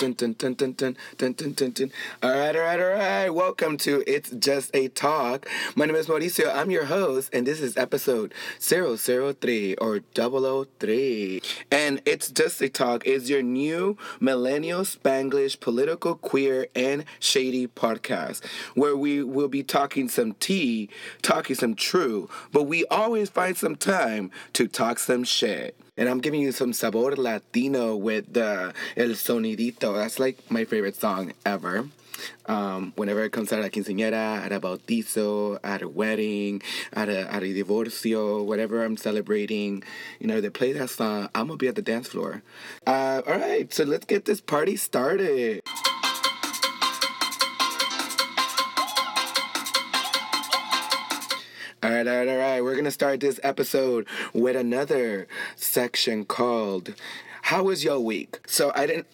dun, dun, dun, dun, dun, dun, dun, dun, dun. All right, all right, all right. Welcome to It's Just a Talk. My name is Mauricio. I'm your host, and this is episode 003 or 003. And It's Just a Talk is your new millennial Spanglish political, queer, and shady podcast where we will be talking some tea, talking some true, but we always find some time to talk some shit. And I'm giving you some sabor latino with the El Sonidito. That's like my favorite song ever. Um, whenever it comes out at a quinceañera, at a bautizo, at a wedding, at a, at a divorcio, whatever I'm celebrating, you know, they play that song, I'm gonna be at the dance floor. Uh, all right, so let's get this party started. All right, all right, all right. We're gonna start this episode with another section called "How was your week?" So I didn't.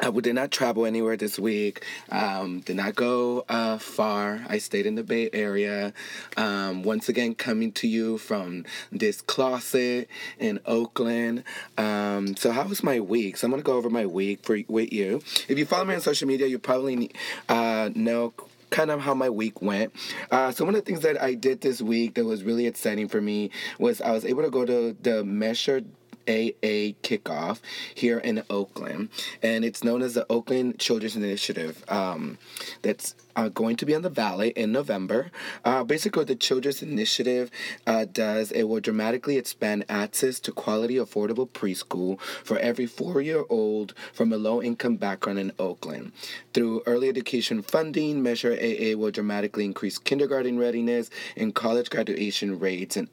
I did not travel anywhere this week. Um, did not go uh, far. I stayed in the Bay Area. Um, once again, coming to you from this closet in Oakland. Um, so, how was my week? So, I'm gonna go over my week for with you. If you follow me on social media, you probably uh, know kind of how my week went. Uh, so one of the things that I did this week that was really exciting for me was I was able to go to the Measure AA kickoff here in Oakland, and it's known as the Oakland Children's Initiative. Um, that's uh, going to be on the Valley in November. Uh, basically, what the Children's Initiative uh, does, it will dramatically expand access to quality, affordable preschool for every four year old from a low income background in Oakland. Through early education funding, Measure AA will dramatically increase kindergarten readiness and college graduation rates in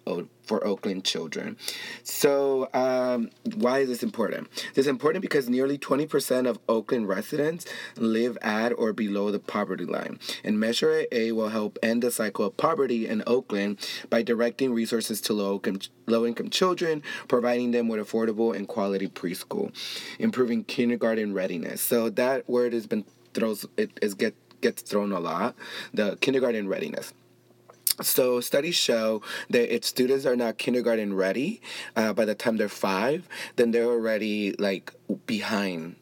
for Oakland children. So, um, why is this important? This is important because nearly 20% of Oakland residents live at or below the poverty line. And Measure A will help end the cycle of poverty in Oakland by directing resources to low income, low income children, providing them with affordable and quality preschool, improving kindergarten readiness. So, that word has been throws it is get gets thrown a lot the kindergarten readiness so studies show that if students are not kindergarten ready uh, by the time they're five, then they're already like behind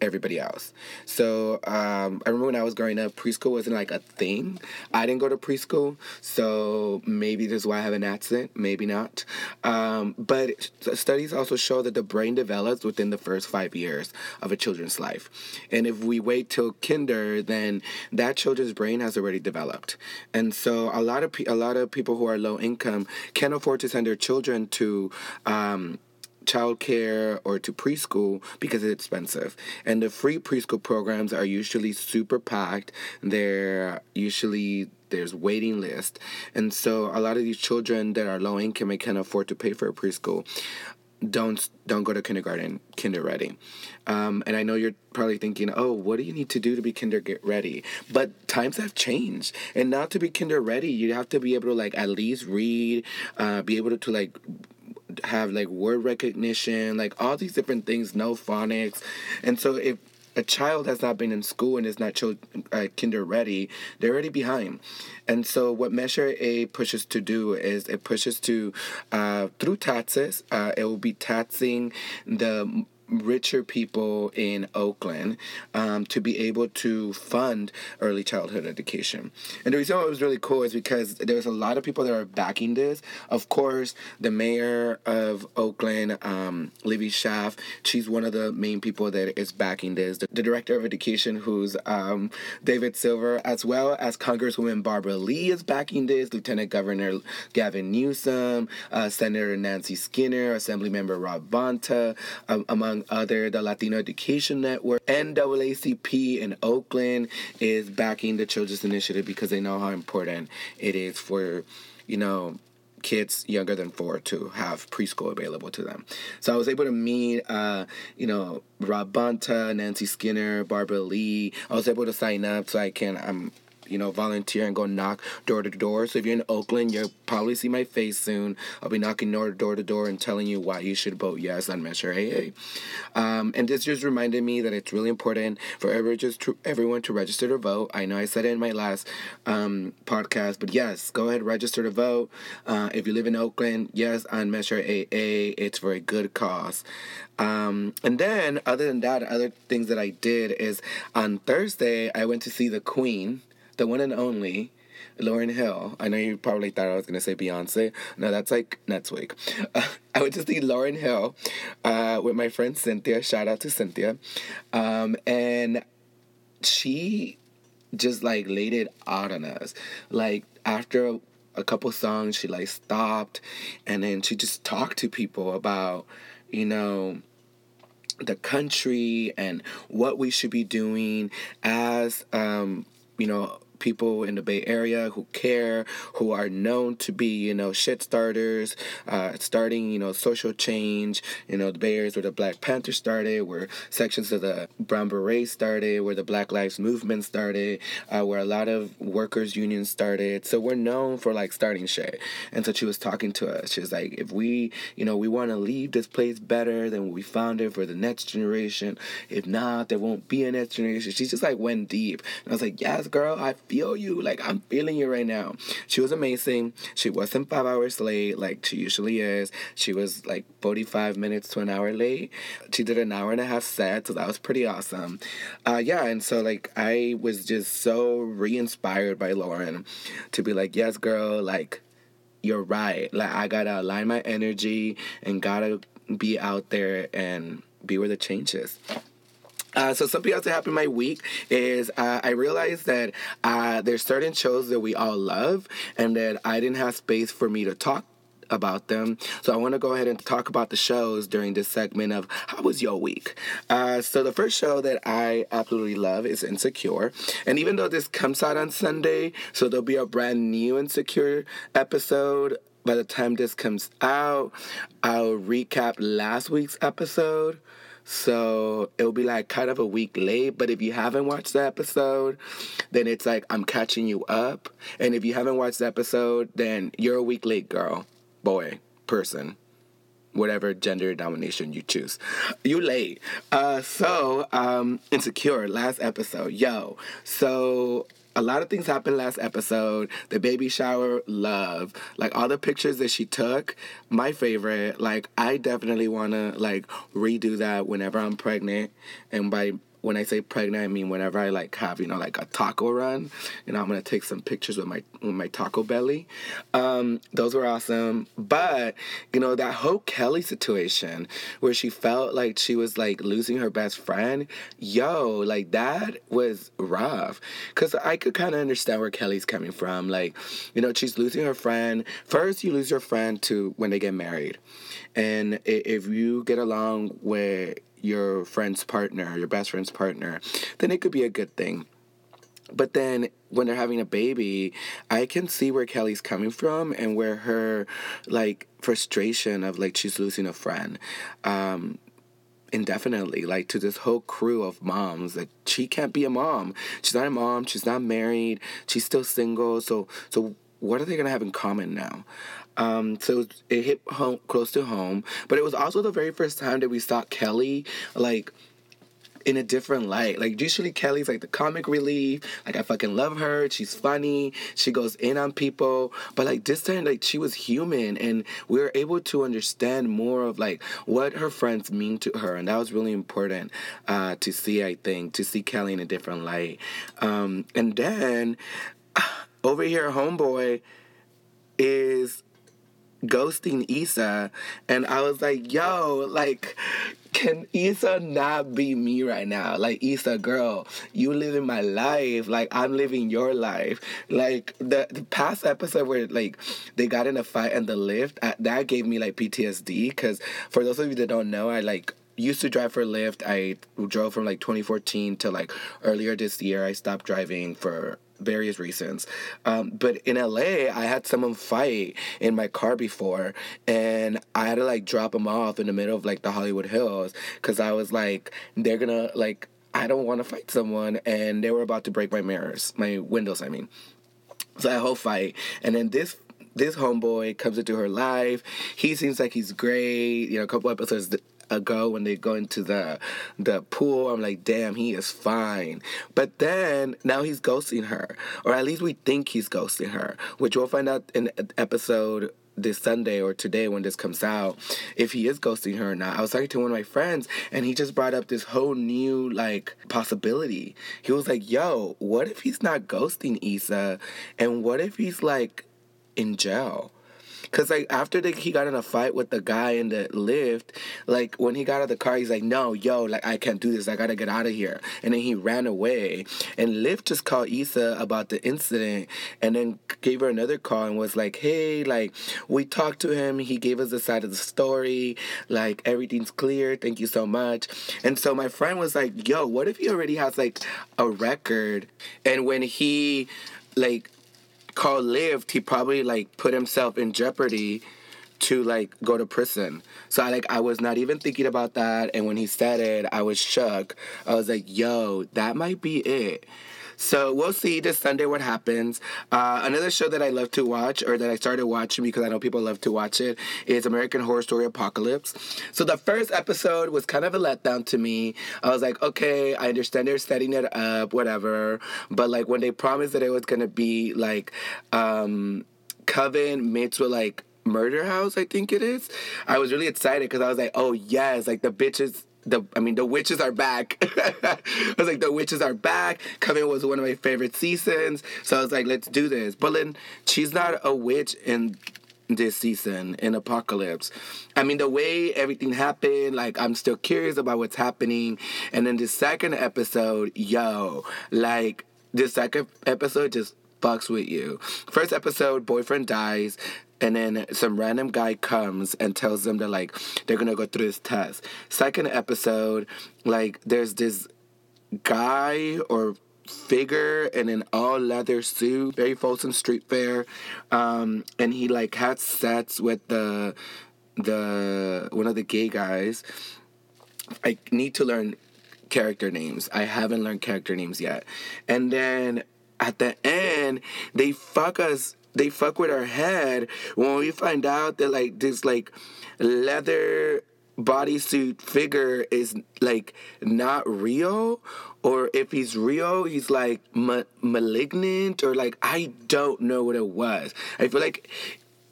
everybody else. So um, I remember when I was growing up, preschool wasn't like a thing. I didn't go to preschool, so maybe this is why I have an accent, maybe not. Um, but studies also show that the brain develops within the first five years of a children's life. And if we wait till kinder, then that children's brain has already developed. And so a lot of pe- a lot of people who are low income can't afford to send their children to um, childcare or to preschool because it's expensive. And the free preschool programs are usually super packed. They're usually there's waiting list. And so a lot of these children that are low income and can't afford to pay for a preschool don't don't go to kindergarten kinder ready um, and i know you're probably thinking oh what do you need to do to be kinder get ready but times have changed and now to be kinder ready you have to be able to like at least read uh, be able to, to like have like word recognition, like all these different things, no phonics. And so if a child has not been in school and is not child, uh, kinder ready, they're already behind. And so what Measure A pushes to do is it pushes to, uh, through taxes, uh, it will be taxing the richer people in Oakland um, to be able to fund early childhood education. And the reason why it was really cool is because there's a lot of people that are backing this. Of course, the mayor of Oakland, um, Libby Schaaf, she's one of the main people that is backing this. The, the director of education, who's um, David Silver, as well as Congresswoman Barbara Lee is backing this, Lieutenant Governor Gavin Newsom, uh, Senator Nancy Skinner, Assemblymember Rob Bonta, um, among among other, the Latino Education Network, NAACP in Oakland is backing the Children's Initiative because they know how important it is for, you know, kids younger than four to have preschool available to them. So I was able to meet, uh, you know, Rob Bonta, Nancy Skinner, Barbara Lee. I was able to sign up so I can. I'm you know, volunteer and go knock door to door. So if you're in Oakland, you'll probably see my face soon. I'll be knocking door, door to door and telling you why you should vote yes on Measure AA. Um, and this just reminded me that it's really important for every, just to, everyone to register to vote. I know I said it in my last um, podcast, but yes, go ahead, register to vote. Uh, if you live in Oakland, yes, on Measure AA, it's for a good cause. Um, and then, other than that, other things that I did is on Thursday, I went to see the Queen, the one and only. Lauryn Hill. I know you probably thought I was gonna say Beyonce. No, that's like next week. Uh, I went to see Lauryn Hill uh, with my friend Cynthia. Shout out to Cynthia. Um, and she just like laid it out on us. Like after a, a couple songs, she like stopped, and then she just talked to people about, you know the country and what we should be doing as um, you know people in the Bay Area who care, who are known to be, you know, shit starters, uh, starting, you know, social change. You know, the Bay Area is where the Black Panther started, where sections of the Brown Beret started, where the Black Lives Movement started, uh, where a lot of workers' unions started. So we're known for like starting shit. And so she was talking to us. She was like, if we, you know, we want to leave this place better than we found it for the next generation. If not, there won't be a next generation. She just like went deep. And I was like, yes, girl, I feel you. Like, I'm feeling you right now. She was amazing. She wasn't five hours late like she usually is. She was like 45 minutes to an hour late. She did an hour and a half set, so that was pretty awesome. Uh, yeah, and so like I was just so re inspired by Lauryn to be like, yes, girl, like, you're right. Like, I gotta align my energy and gotta be out there and be where the change is. Uh, so something else that happened my week is uh, I realized that uh, there's certain shows that we all love, and that I didn't have space for me to talk about them. So I want to go ahead and talk about the shows during this segment of how was your week. Uh, so the first show that I absolutely love is Insecure, and even though this comes out on Sunday, so there'll be a brand new Insecure episode. By the time this comes out, I'll recap last week's episode. So it'll be like kind of a week late. But if you haven't watched the episode, then it's like I'm catching you up. And if you haven't watched the episode, then you're a week late, girl, boy, person whatever gender domination you choose. You late. Uh, so, um, Insecure, last episode. Yo. So a lot of things happened last episode. The baby shower, love. Like all the pictures that she took, my favorite. Like I definitely wanna like redo that whenever I'm pregnant. And by when I say pregnant, I mean whenever I like have you know like a taco run, you know I'm gonna take some pictures with my with my taco belly. Um, those were awesome, but you know that whole Kelly situation where she felt like she was like losing her best friend, yo, like that was rough. Cause I could kind of understand where Kelly's coming from. Like, you know, she's losing her friend. First, you lose your friend to when they get married, and if you get along with your friend's partner, your best friend's partner, then it could be a good thing. But then when they're having a baby, I can see where Kelly's coming from and where her like frustration of like she's losing a friend. Um, indefinitely like to this whole crew of moms that she can't be a mom she's not a mom she's not married she's still single so so what are they gonna have in common now um, so it hit home close to home, but it was also the very first time that we saw Kelly like in a different light. Like usually Kelly's like the comic relief. Like I fucking love her. She's funny. She goes in on people. But like this time, like she was human, and we were able to understand more of like what her friends mean to her, and that was really important uh, to see. I think to see Kelly in a different light. Um, and then over here, homeboy is ghosting Issa, and I was like, yo, like, can Issa not be me right now? Like, Issa, girl, you living my life. Like, I'm living your life. Like, the, the past episode where, like, they got in a fight in the Lyft, uh, that gave me, like, PTSD. Because for those of you that don't know, I, like, used to drive for Lyft. I drove from like 2014 to like earlier this year. I stopped driving for various reasons. Um, but in LA, I had someone fight in my car before, and I had to like drop them off in the middle of like the Hollywood Hills because I was like, they're gonna like I don't want to fight someone, and they were about to break my mirrors, my windows. I mean, so that whole fight, and then this this homeboy comes into her life. He seems like he's great. You know, a couple episodes ago when they go into the the pool i'm like damn he is fine but then now he's ghosting her or at least we think he's ghosting her which we'll find out in episode this Sunday or today when this comes out, if he is ghosting her or not. I was talking to one of my friends and he just brought up this whole new like possibility. He was like, yo, what if he's not ghosting Issa? And what if he's like in jail? Cause like after the, he got in a fight with the guy in the Lyft, like when he got out of the car, he's like, "No, yo, like I can't do this. I gotta get out of here." And then he ran away. And Lyft just called Issa about the incident, and then gave her another call and was like, "Hey, like we talked to him. He gave us the side of the story. Like everything's clear. Thank you so much." And so my friend was like, "Yo, what if he already has like a record?" And when he like Carl lived, he probably like put himself in jeopardy to like go to prison. So I like I was not even thinking about that and when he said it, I was shook. I was like, "Yo, that might be it." So we'll see this Sunday what happens. Uh, another show that I love to watch, or that I started watching because I know people love to watch it, is American Horror Story Apocalypse. So the first episode was kind of a letdown to me. I was like, okay, I understand they're setting it up, whatever. But like when they promised that it was gonna be like um, Coven mixed with like Murder House, I think it is. I was really excited because I was like, oh yes, like the bitches the I mean the witches are back. I was like the witches are back. Coven was one of my favorite seasons, so I was like let's do this. But then she's not a witch in this season in Apocalypse. I mean the way everything happened, like I'm still curious about what's happening. And then the second episode, yo, like the second episode just fucks with you. First episode, boyfriend dies and then some random guy comes and tells them that like they're gonna go through this test. Second episode, like there's this guy or figure in an all leather suit, very Folsom Street Fair, um, and he like had sets with the the one of the gay guys. I need to learn character names. I haven't learned character names yet. And then at the end, they fuck us they fuck with our head when we find out that like this like leather bodysuit figure is like not real or if he's real he's like ma- malignant or like i don't know what it was. I feel like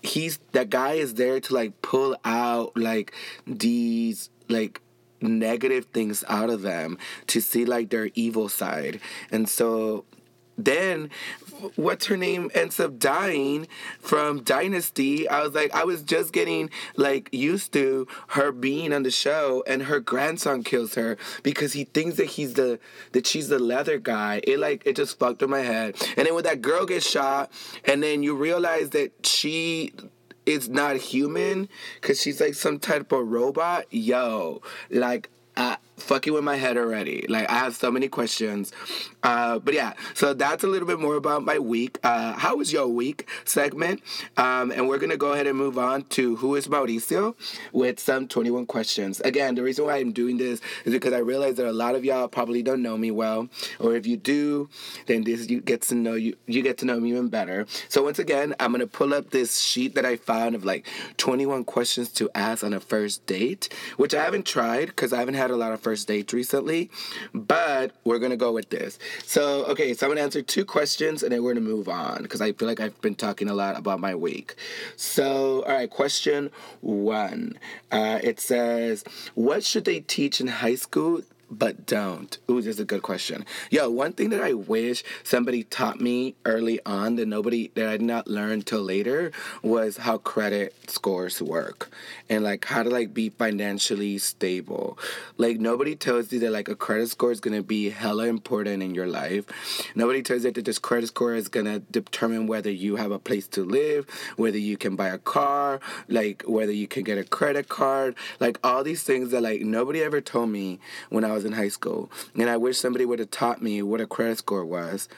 he's that guy is there to like pull out like these like negative things out of them to see like their evil side. And so then what's her name ends up dying from Dynasty. I was like, I was just getting like used to her being on the show, and her grandson kills her because he thinks that he's the that she's the leather guy. It like it just fucked with my head. And then when that girl gets shot, and then you realize that she is not human because she's like some type of robot. Yo, like uh, fucking with my head already. Like I have so many questions. Uh, but yeah, so that's a little bit more about my week. Uh, how was your week segment? Um, and we're gonna go ahead and move on to who is Mauricio with some 21 questions. Again, the reason why I'm doing this is because I realize that a lot of y'all probably don't know me well, or if you do, then this you get to know you you get to know me even better. So once again, I'm gonna pull up this sheet that I found of like 21 questions to ask on a first date, which I haven't tried because I haven't had a lot of first date recently, but we're gonna go with this. So, okay, so I'm gonna answer two questions and then we're gonna move on because I feel like I've been talking a lot about my week. So, all right, question one. Uh, it says, What should they teach in high school but don't? Ooh, this is a good question. Yo, one thing that I wish somebody taught me early on that nobody that I did not learn till later was how credit scores work and like how to like be financially stable. Like nobody tells you that like a credit score is gonna be hella important in your life. Nobody tells you that this credit score is gonna determine whether you have a place to live, whether you can buy a car, like whether you can get a credit card, like all these things that like nobody ever told me when I was in high school. And I wish somebody would have taught me what a credit score was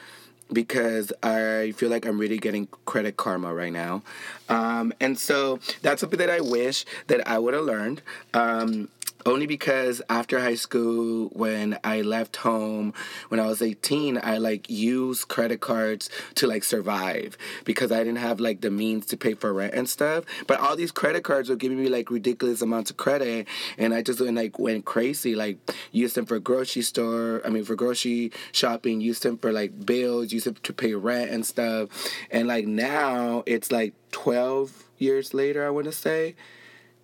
because I feel like I'm really getting credit karma right now. Um, and so that's something that I wish that I would have learned. Um, only because after high school, when I left home, when I was 18, I like used credit cards to like survive because I didn't have like the means to pay for rent and stuff. But all these credit cards were giving me like ridiculous amounts of credit, and I just went like went crazy. Like used them for grocery store, I mean for grocery shopping, used them for like bills, used them to pay rent and stuff. And like now it's like 12 years later, I want to say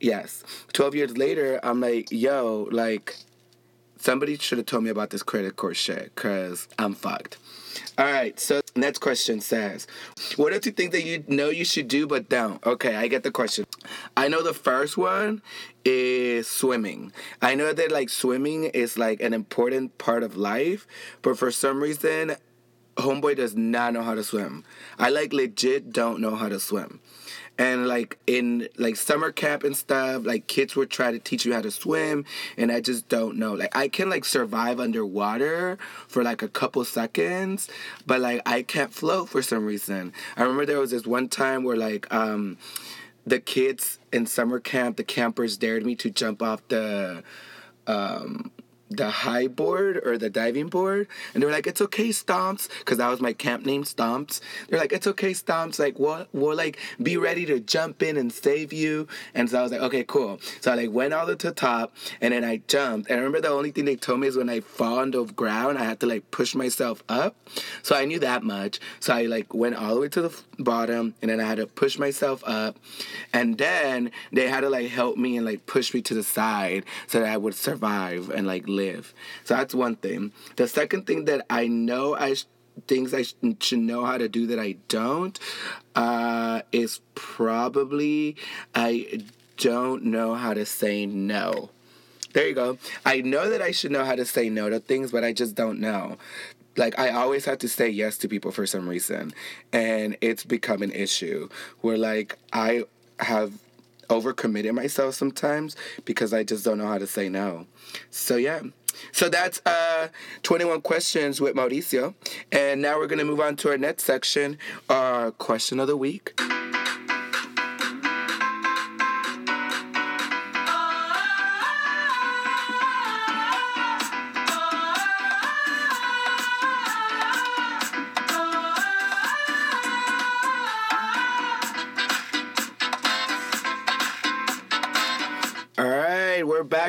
Yes. 12 years later, I'm like, yo, like, somebody should have told me about this credit card shit because I'm fucked. All right, so next question says, What else you think that you know you should do but don't? Okay, I get the question. I know the first one is swimming. I know that like swimming is like an important part of life, but for some reason, Homeboy does not know how to swim. I like legit don't know how to swim and like in like summer camp and stuff like kids would try to teach you how to swim and i just don't know. Like i can like survive underwater for like a couple seconds but like i can't float for some reason. I remember there was this one time where like um the kids in summer camp the campers dared me to jump off the um the high board or the diving board and they were like it's okay stomps because that was my camp name stomps. They're like it's okay stomps like we'll, we'll like be ready to jump in and save you and so i was like okay cool. So i like went all the way to the top and then i jumped and i remember the only thing they told me is when i fall on the ground i had to like push myself up so i knew that much. So i like went all the way to the bottom and then i had to push myself up and then they had to like help me and like push me to the side so that i would survive and like live live. So that's one thing. The second thing that I know I sh- things I sh- should know how to do that I don't uh, is probably I don't know how to say no. There you go. I know that I should know how to say no to things, but I just don't know. Like I always have to say yes to people for some reason, and it's become an issue where like I have overcommitted myself sometimes because I just don't know how to say no. So yeah. So that's uh 21 questions with Mauricio. And now we're gonna move on to our next section, our question of the week.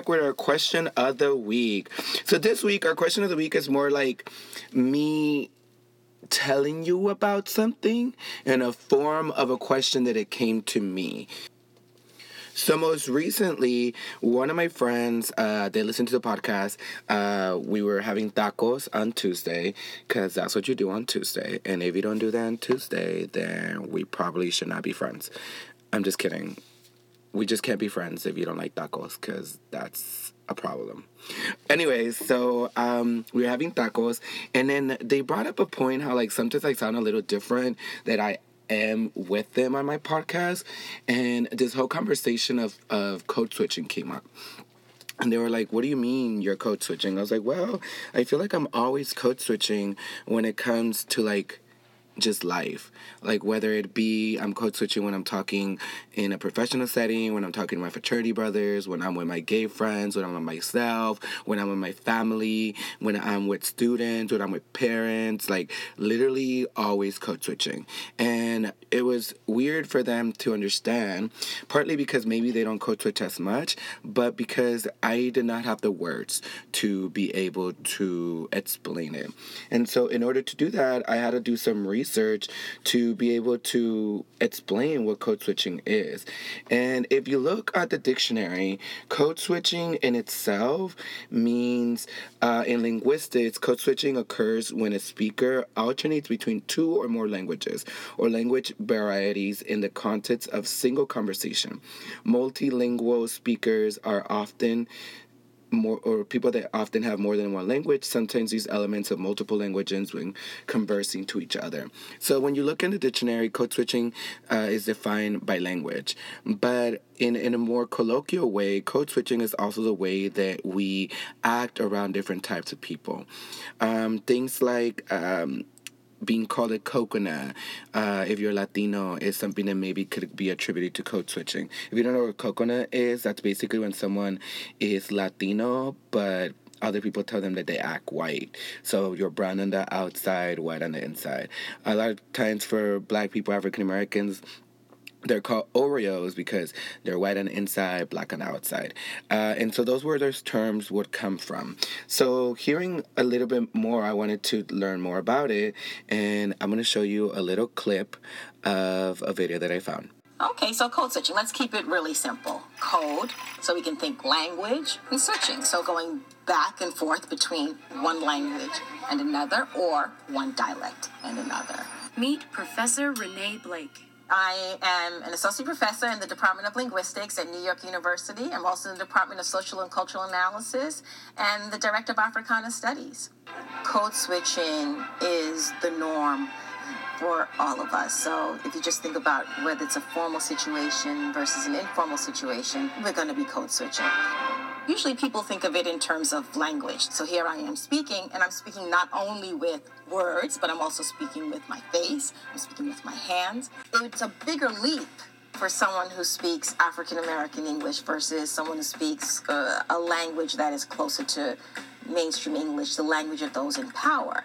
Back with our question of the week. So this week, our question of the week is more like me telling you about something in a form of a question that it came to me. So most recently, one of my friends, uh, they listened to the podcast. Uh, we were having tacos on Tuesday because that's what you do on Tuesday. And if you don't do that on Tuesday, then we probably should not be friends. I'm just kidding we just can't be friends if you don't like tacos because that's a problem. Anyways, so um, we were having tacos, and then they brought up a point how like sometimes I sound a little different that I am with them on my podcast, and this whole conversation of of code switching came up. And they were like, What do you mean you're code switching? I was like, Well, I feel like I'm always code switching when it comes to like just life. Like whether it be I'm code switching when I'm talking in a professional setting, when I'm talking to my fraternity brothers, when I'm with my gay friends, when I'm with myself, when I'm with my family, when I'm with students, when I'm with parents, like literally always code switching. And it was weird for them to understand, partly because maybe they don't code switch as much, but because I did not have the words to be able to explain it. And so in order to do that, I had to do some research to be able to explain what code switching is. And if you look at the dictionary, code switching in itself means uh, in linguistics, code switching occurs when a speaker alternates between two or more languages or language varieties in the context of single conversation. Multilingual speakers are often more or people that often have more than one language sometimes use elements of multiple languages when conversing to each other. So when you look in the dictionary, code switching uh, is defined by language, but in in a more colloquial way, code switching is also the way that we act around different types of people. Um, things like um, being called a coconut, uh, if you're Latino, is something that maybe could be attributed to code switching. If you don't know what coconut is, that's basically when someone is Latino, but other people tell them that they act white. So you're brown on the outside, white on the inside. A lot of times for black people, African Americans, they're called Oreos because they're white on the inside, black on the outside. Uh, and so those were those terms would come from. So hearing a little bit more, I wanted to learn more about it. And I'm going to show you a little clip of a video that I found. Okay, so code switching. Let's keep it really simple. Code, so we can think language, and switching, so going back and forth between one language and another, or one dialect and another. Meet Professor Renee Blake. I am an associate professor in the Department of Linguistics at New York University. I'm also in the Department of Social and Cultural Analysis and the Director of Africana Studies. Code switching is the norm for all of us. So if you just think about whether it's a formal situation versus an informal situation, we're going to be code switching. Usually people think of it in terms of language. So here I am speaking, and I'm speaking not only with words, but I'm also speaking with my face, I'm speaking with my hands. It's a bigger leap for someone who speaks African American English versus someone who speaks uh, a language that is closer to mainstream English, the language of those in power.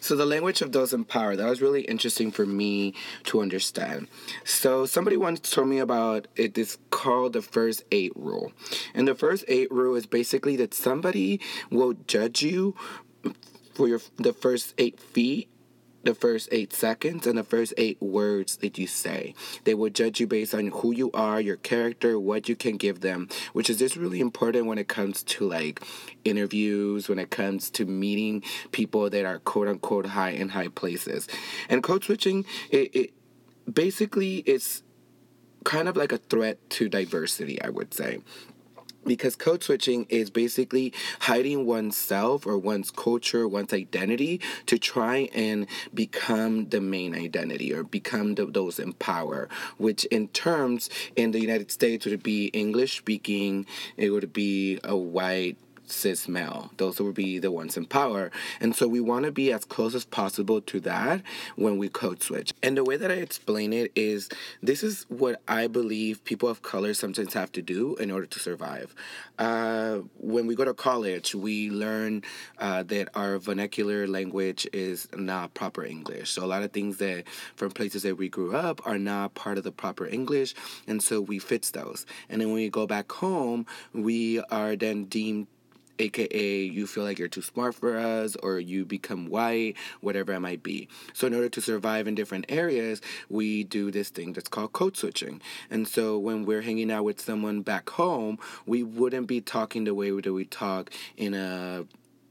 So the language of those in power, that was really interesting for me to understand. So somebody once told me about it is called the first eight rule. And the first eight rule is basically that somebody will judge you for your the first eight feet the first eight seconds and the first eight words that you say. They will judge you based on who you are, your character, what you can give them, which is just really important when it comes to like interviews, when it comes to meeting people that are quote unquote high in high places. And code switching, it, it basically is kind of like a threat to diversity, I would say because code switching is basically hiding oneself or one's culture, one's identity to try and become the main identity or become the, those in power, which in terms in the United States would be English speaking, it would be a white cis male. Those would be the ones in power. And so we want to be as close as possible to that when we code switch. And the way that I explain it is this is what I believe people of color sometimes have to do in order to survive. Uh, when we go to college, we learn uh, that our vernacular language is not proper English. So a lot of things that from places that we grew up are not part of the proper English. And so we fix those. And then when we go back home, we are then deemed aka you feel like you're too smart for us or you become white whatever it might be. So in order to survive in different areas we do this thing that's called code switching. And so when we're hanging out with someone back home we wouldn't be talking the way that we talk in a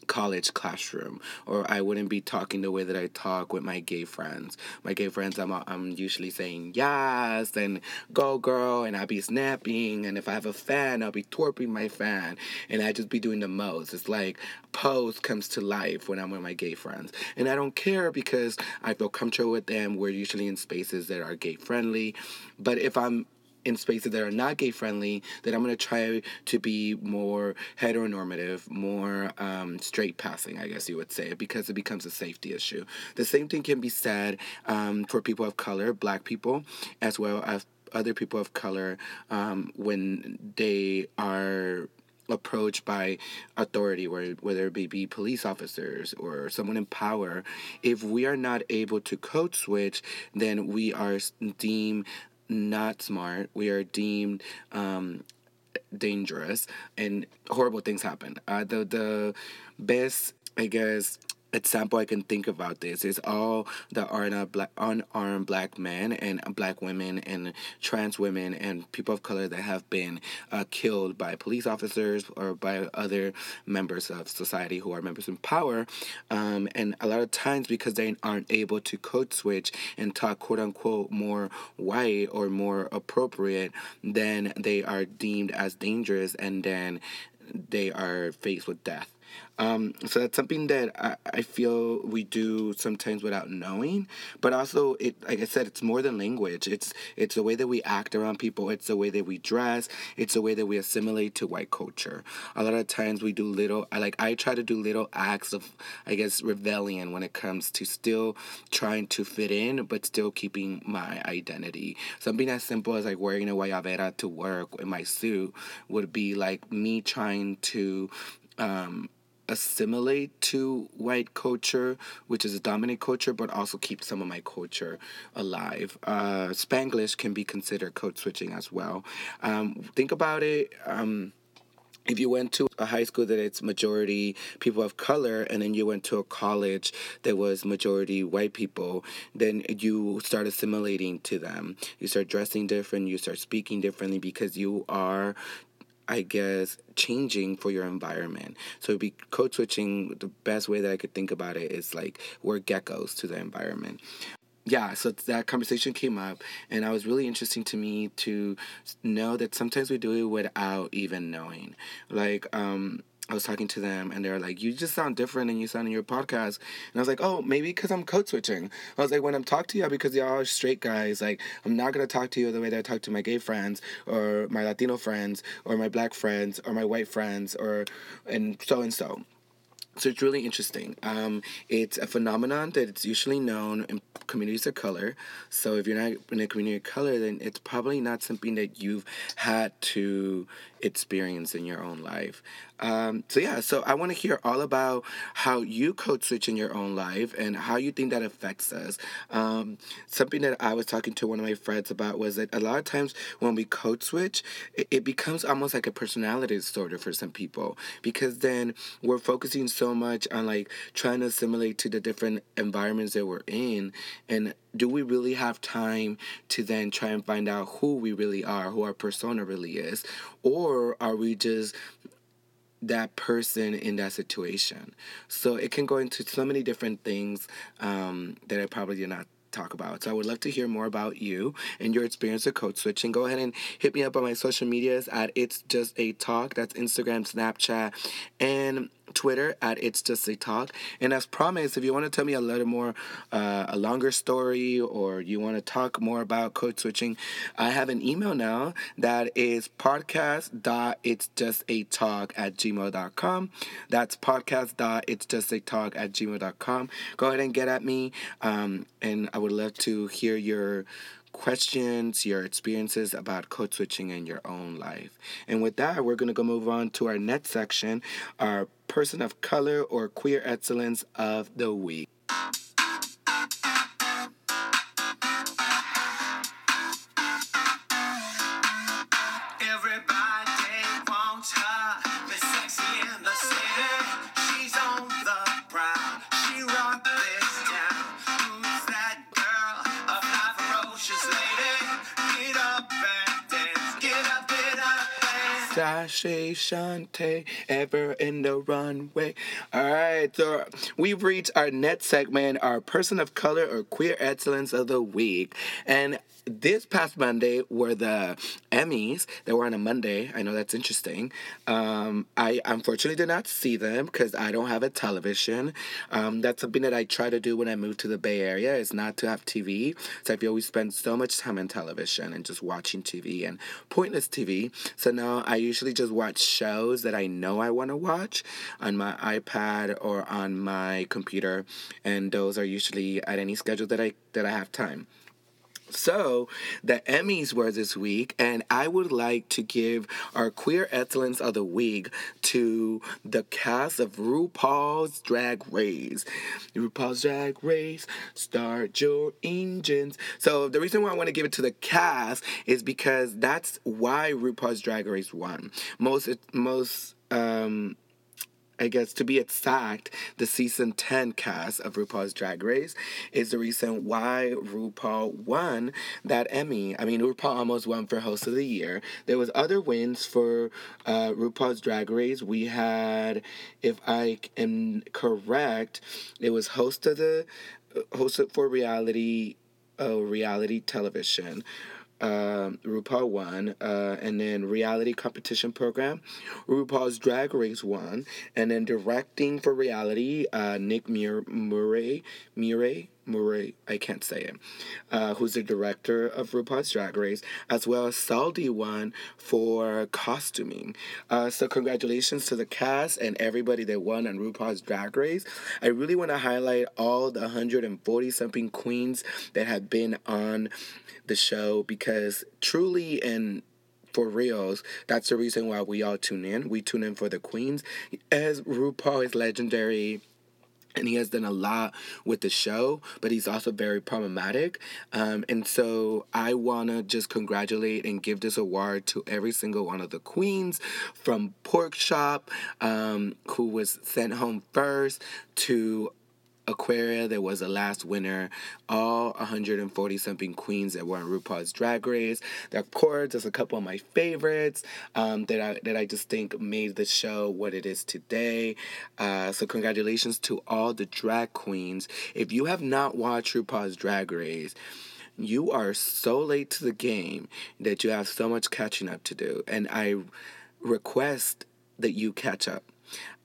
college classroom or I wouldn't be talking the way that I talk with my gay friends. My gay friends, I'm, I'm usually saying yes and go girl and I'll be snapping and if I have a fan, I'll be twerping my fan and I just be doing the most. It's like Pose comes to life when I'm with my gay friends. And I don't care because I feel comfortable with them. We're usually in spaces that are gay friendly. But if I'm in spaces that are not gay friendly, that I'm to try to be more heteronormative, more um, straight passing, I guess you would say, because it becomes a safety issue. The same thing can be said um, for people of color, black people, as well as other people of color um, when they are approached by authority, whether it be police officers or someone in power, if we are not able to code switch, then we are deemed not smart. We are deemed um, dangerous, and horrible things happen. Uh, the the best, I guess, example I can think about this is all the unarmed black men and black women and trans women and people of color that have been uh, killed by police officers or by other members of society who are members in power. Um, and a lot of times, because they aren't able to code switch and talk quote unquote more white or more appropriate, then they are deemed as dangerous and then they are faced with death. Um, so that's something that I, I feel we do sometimes without knowing. But also, it like I said, it's more than language. It's it's the way that we act around people. It's the way that we dress. It's the way that we assimilate to white culture. A lot of times we do little. I like I try to do little acts of I guess rebellion when it comes to still trying to fit in, but still keeping my identity. Something as simple as like wearing a guayabera to work in my suit would be like me trying to um, assimilate to white culture, which is a dominant culture, but also keep some of my culture alive. Uh, Spanglish can be considered code switching as well. Um, think about it. Um, if you went to a high school that it's majority people of color and then you went to a college that was majority white people then you start assimilating to them you start dressing different you start speaking differently because you are I guess, changing for your environment. So be code switching, the best way that I could think about it is like we're geckos to the environment. Yeah, so that conversation came up, and it was really interesting to me to know that sometimes we do it without even knowing. Like, um, I was talking to them and they're like, "You just sound different than you sound in your podcast." And I was like, "Oh, maybe because I'm code switching." I was like, "When I'm talking to you, because y'all are straight guys, like I'm not gonna talk to you the way that I talk to my gay friends or my Latino friends or my black friends or my white friends or and so and so." So it's really interesting. Um, it's a phenomenon that it's usually known in communities of color. So if you're not in a community of color, then it's probably not something that you've had to experience in your own life. Um, so yeah, so I want to hear all about how you code switch in your own life and how you think that affects us. Um, something that I was talking to one of my friends about was that a lot of times when we code switch, it, it becomes almost like a personality disorder for some people because then we're focusing so much on like trying to assimilate to the different environments that we're in and do we really have time to then try and find out who we really are, who our persona really is? Or are we just that person in that situation. So it can go into so many different things um, that I probably did not talk about. So I would love to hear more about you and your experience with code switching. Go ahead and hit me up on my social medias at It's Just a Talk. That's Instagram, Snapchat, and Twitter at It's Just a Talk. And as promised, if you want to tell me a little more, uh, a longer story, or you want to talk more about code switching, I have an email now that is podcast.itsjustatalk at gmail.com. That's podcast.itsjustatalk at gmail.com. Go ahead and get at me, um, and I would love to hear your questions, your experiences about code switching in your own life. And with that, we're going to go move on to our next section, our person of color or queer excellence of the week. Sashay Shante, ever in the runway. All right, so we've reached our next segment, our person of color or queer excellence of the week. And this past Monday were the Emmys. They were on a Monday. I know that's interesting. Um, I unfortunately did not see them because I don't have a television. Um, that's something that I try to do when I moved to the Bay Area is not to have TV. So I feel we spend so much time on television and just watching TV and pointless TV. So now I usually just watch shows that I know I want to watch on my iPad or on my computer, and those are usually at any schedule that I that I have time. So, the Emmys were this week, and I would like to give our Queer Excellence of the Week to the cast of RuPaul's Drag Race. RuPaul's Drag Race, start your engines. So, the reason why I want to give it to the cast is because that's why RuPaul's Drag Race won. Most, most, um, I guess to be exact, the season 10 cast of RuPaul's Drag Race is the reason why RuPaul won that Emmy. I mean, RuPaul almost won for Host of the Year. There was other wins for uh, RuPaul's Drag Race. We had, if I am correct, it was Host of the, uh, Host for Reality, uh, Reality Television. Uh, RuPaul won, uh, and then reality competition program, RuPaul's Drag Race won, and then directing for reality, uh, Nick Mur- Murray, Murray, Murray, I can't say it, uh, who's the director of RuPaul's Drag Race, as well as Zaldy won for costuming. Uh, so congratulations to the cast and everybody that won on RuPaul's Drag Race. I really want to highlight all the 140 something queens that have been on the show because truly and for reals, that's the reason why we all tune in. We tune in for the queens. As RuPaul is legendary and he has done a lot with the show, but he's also very problematic. Um, and so I want to just congratulate and give this award to every single one of the queens from Porkchop, um, who was sent home first, to Aquaria that was the last winner, all 140 something queens that were on RuPaul's Drag Race. Of course, there's a couple of my favorites um, that I that I just think made the show what it is today. Uh, so congratulations to all the drag queens. If you have not watched RuPaul's Drag Race, you are so late to the game that you have so much catching up to do, and I request that you catch up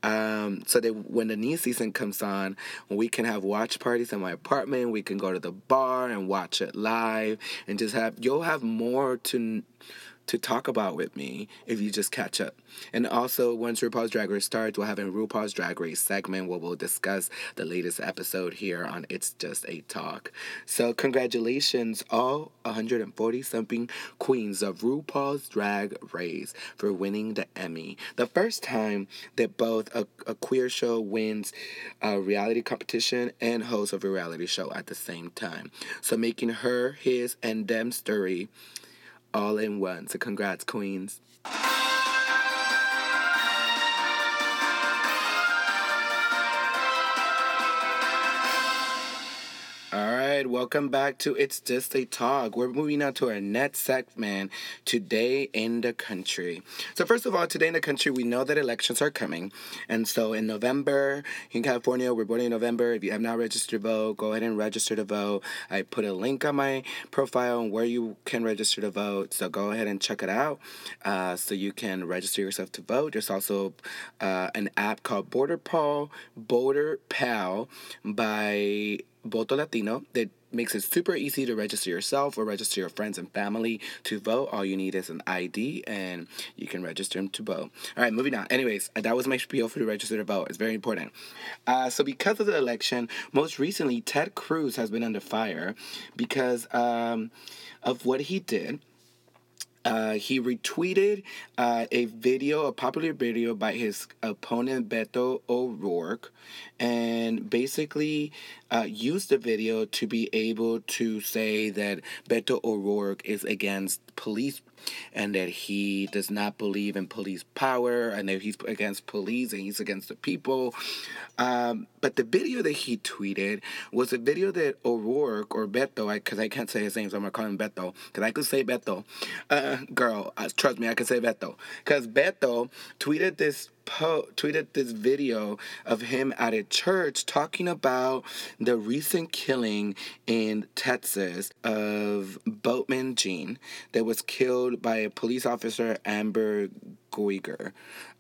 um, so that when the new season comes on, we can have watch parties in my apartment. We can go to the bar and watch it live, and just have you'll have more to to talk about with me if you just catch up. And also, once RuPaul's Drag Race starts, we'll have a RuPaul's Drag Race segment where we'll discuss the latest episode here on It's Just a Talk. So, congratulations, all 140 something queens of RuPaul's Drag Race for winning the Emmy. The first time that both a, a queer show wins a reality competition and hosts of a reality show at the same time. So, making her, his, and them story all in one. So congrats, queens. Right, welcome back to It's Just a Talk. We're moving on to our next segment, Today in the Country. So, first of all, today in the country, we know that elections are coming. And so, in November, in California, we're voting in November. If you have not registered to vote, go ahead and register to vote. I put a link on my profile on where you can register to vote. So, go ahead and check it out uh, so you can register yourself to vote. There's also uh, an app called VoterPal, Border Pal by Voto Latino that makes it super easy to register yourself or register your friends and family to vote. All you need is an ID and you can register them to vote. All right, moving on. Anyways, that was my spiel for the register to vote. It's very important. Uh, so, because of the election, most recently, Ted Cruz has been under fire because um, of what he did. Uh, he retweeted uh, a video, a popular video by his opponent Beto O'Rourke, and basically uh, used the video to be able to say that Beto O'Rourke is against police and that he does not believe in police power and that he's against police and he's against the people. Um, but the video that he tweeted was a video that O'Rourke or Beto, because I, I, can't say his name, so I'm gonna call him Beto, because I could say Beto. Uh, girl, uh, trust me, I can say Beto. Because Beto tweeted this po- tweeted this video of him at a church talking about the recent killing in Texas of Botham Jean that was killed by a police officer, Amber Guyger,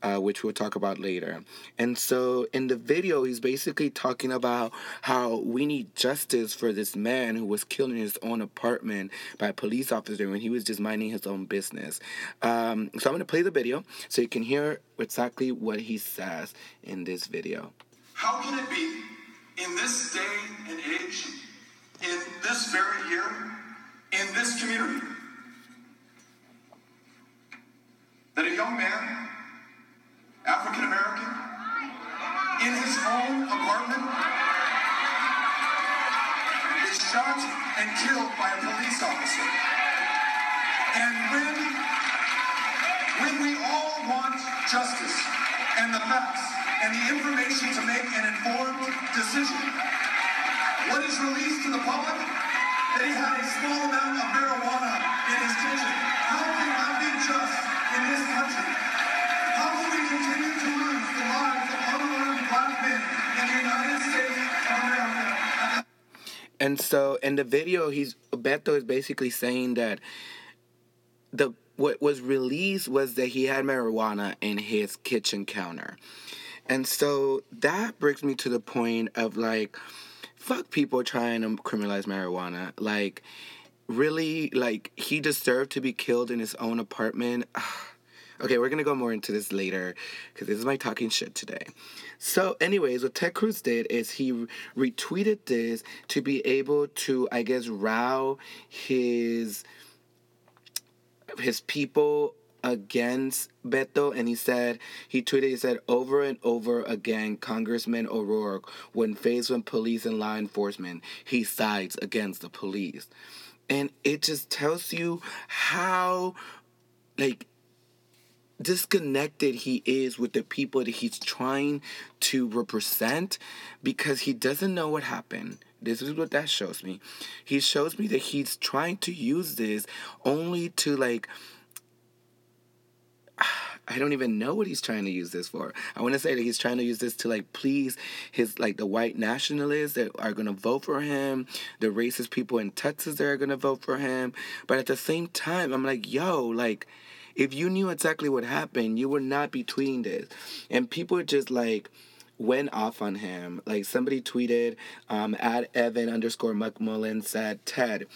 uh, which we'll talk about later. And so in the video, he's basically talking about how we need justice for this man who was killed in his own apartment by a police officer when he was just minding his own business. Um, so I'm going to play the video so you can hear exactly what he says in this video. How can it be in this day and age, in this very year, in this community, that a young man, African American, in his own apartment, is shot and killed by a police officer. And when, when we all want justice and the facts and the information to make an informed decision, what is released to the public? That he had a small amount of marijuana in his kitchen. How can that be just? In this country? How we continue to lose the lives of unarmed black men in the United States of America? And so in the video, he's Beto is basically saying that the what was released was that he had marijuana in his kitchen counter. And so that brings me to the point of like, fuck people trying to criminalize marijuana. Like, really, like, he deserved to be killed in his own apartment. Ah. Okay, we're gonna go more into this later because this is my talking shit today. So, anyways, what Ted Cruz did is he retweeted this to be able to, I guess, row his his people against Beto, and he said he tweeted he said over and over again, Congressman O'Rourke, when faced with police and law enforcement, he sides against the police, and it just tells you how like disconnected he is with the people that he's trying to represent because he doesn't know what happened. This is what that shows me. He shows me that he's trying to use this only to like I don't even know what he's trying to use this for. I want to say that he's trying to use this to like please his like the white nationalists that are going to vote for him, the racist people in Texas that are going to vote for him. But at the same time, I'm like, yo, like if you knew exactly what happened, you would not be tweeting this. And people just like went off on him. Like somebody tweeted um, at Evan underscore McMullin said, Ted,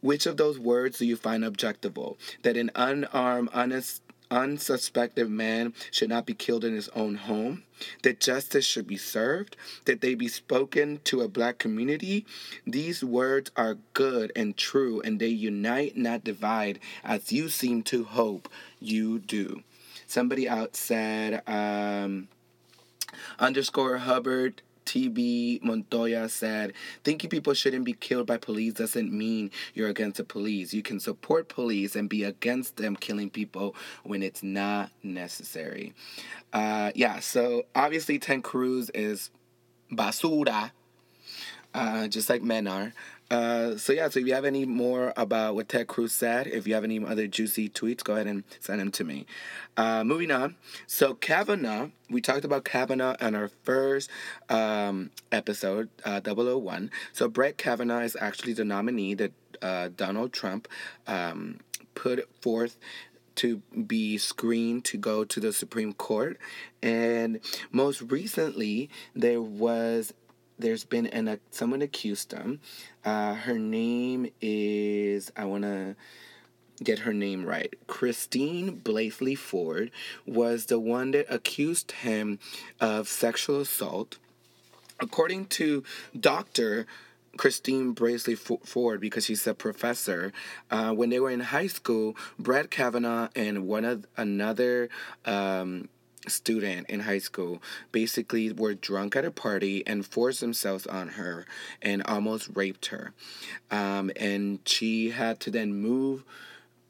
which of those words do you find objectable? That an unarmed, honest unsuspected man should not be killed in his own home, that justice should be served, that they be spoken to a black community. These words are good and true, and they unite, not divide, as you seem to hope you do. Somebody out said, um, underscore Hubbard TB Montoya said, Thinking people shouldn't be killed by police doesn't mean you're against the police. You can support police and be against them killing people when it's not necessary. Uh, yeah, so obviously Ted Cruz is basura, uh, just like men are. Uh, so yeah, so if you have any more about what Ted Cruz said, if you have any other juicy tweets, go ahead and send them to me. Uh, moving on. So Kavanaugh, we talked about Kavanaugh on our first um, episode, uh, 001. So Brett Kavanaugh is actually the nominee that uh, Donald Trump um, put forth to be screened to go to the Supreme Court. And most recently, there was there's been an uh, someone accused him. Uh, her name is I want to get her name right. Christine Blasey Ford was the one that accused him of sexual assault. According to Doctor Christine Blasey Ford, because she's a professor, uh, when they were in high school, Brett Kavanaugh and one of another um, student in high school basically were drunk at a party and forced themselves on her and almost raped her. Um, and she had to then move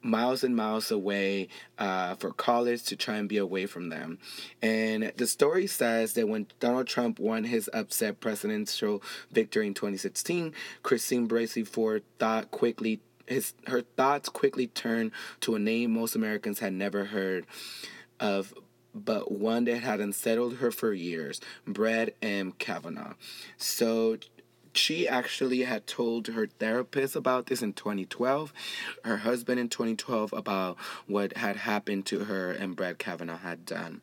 miles and miles away uh, for college to try and be away from them. And the story says that when Donald Trump won his upset presidential victory in 2016, Christine Blasey Ford thought quickly his her thoughts quickly turned to a name most Americans had never heard of but one that had unsettled her for years, Brett M. Kavanaugh. So she actually had told her therapist about this in 2012, her husband in 2012 about what had happened to her and Brett Kavanaugh had done.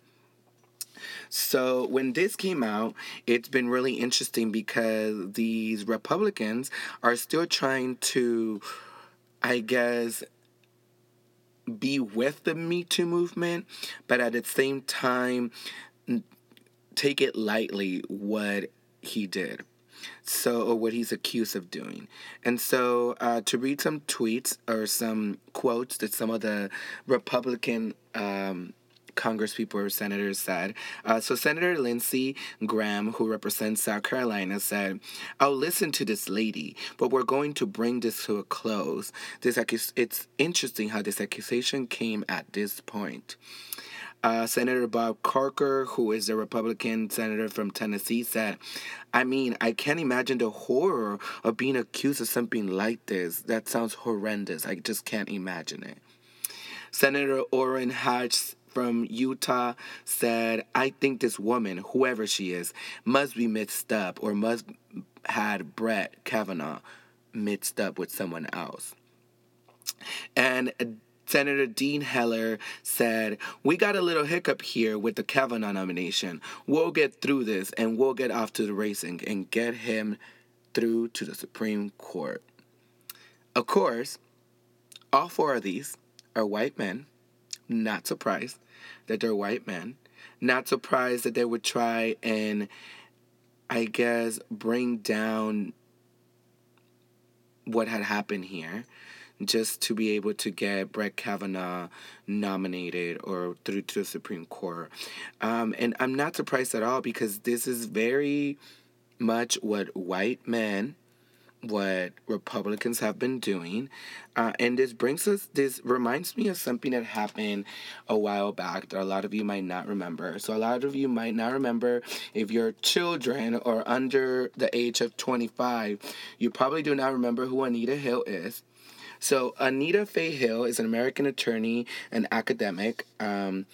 So when this came out, it's been really interesting because these Republicans are still trying to, I guess, be with the Me Too movement, but at the same time, take it lightly what he did. So, or what he's accused of doing. And so, uh, to read some tweets or some quotes that some of the Republican um, congresspeople or senators said. Uh, so Senator Lindsey Graham, who represents South Carolina, said, "I'll listen to this lady, but we're going to bring this to a close. This accus- it's interesting how this accusation came at this point." Uh, senator Bob Corker, who is a Republican senator from Tennessee, said, I mean, I can't imagine the horror of being accused of something like this. That sounds horrendous. I just can't imagine it. Senator Orrin Hatch from Utah said, I think this woman, whoever she is, must be mixed up or must had Brett Kavanaugh mixed up with someone else. And Senator Dean Heller said, We got a little hiccup here with the Kavanaugh nomination. We'll get through this and we'll get off to the racing and get him through to the Supreme Court. Of course, all four of these are white men. Not surprised that they're white men. Not surprised that they would try and, I guess, bring down what had happened here just to be able to get Brett Kavanaugh nominated or through to the Supreme Court. Um, and I'm not surprised at all because this is very much what white men what Republicans have been doing. Uh, and this brings us, this reminds me of something that happened a while back that a lot of you might not remember. So, a lot of you might not remember if you're children or under the age of 25, you probably do not remember who Anita Hill is. So, Anita Faye Hill is an American attorney and academic. Um,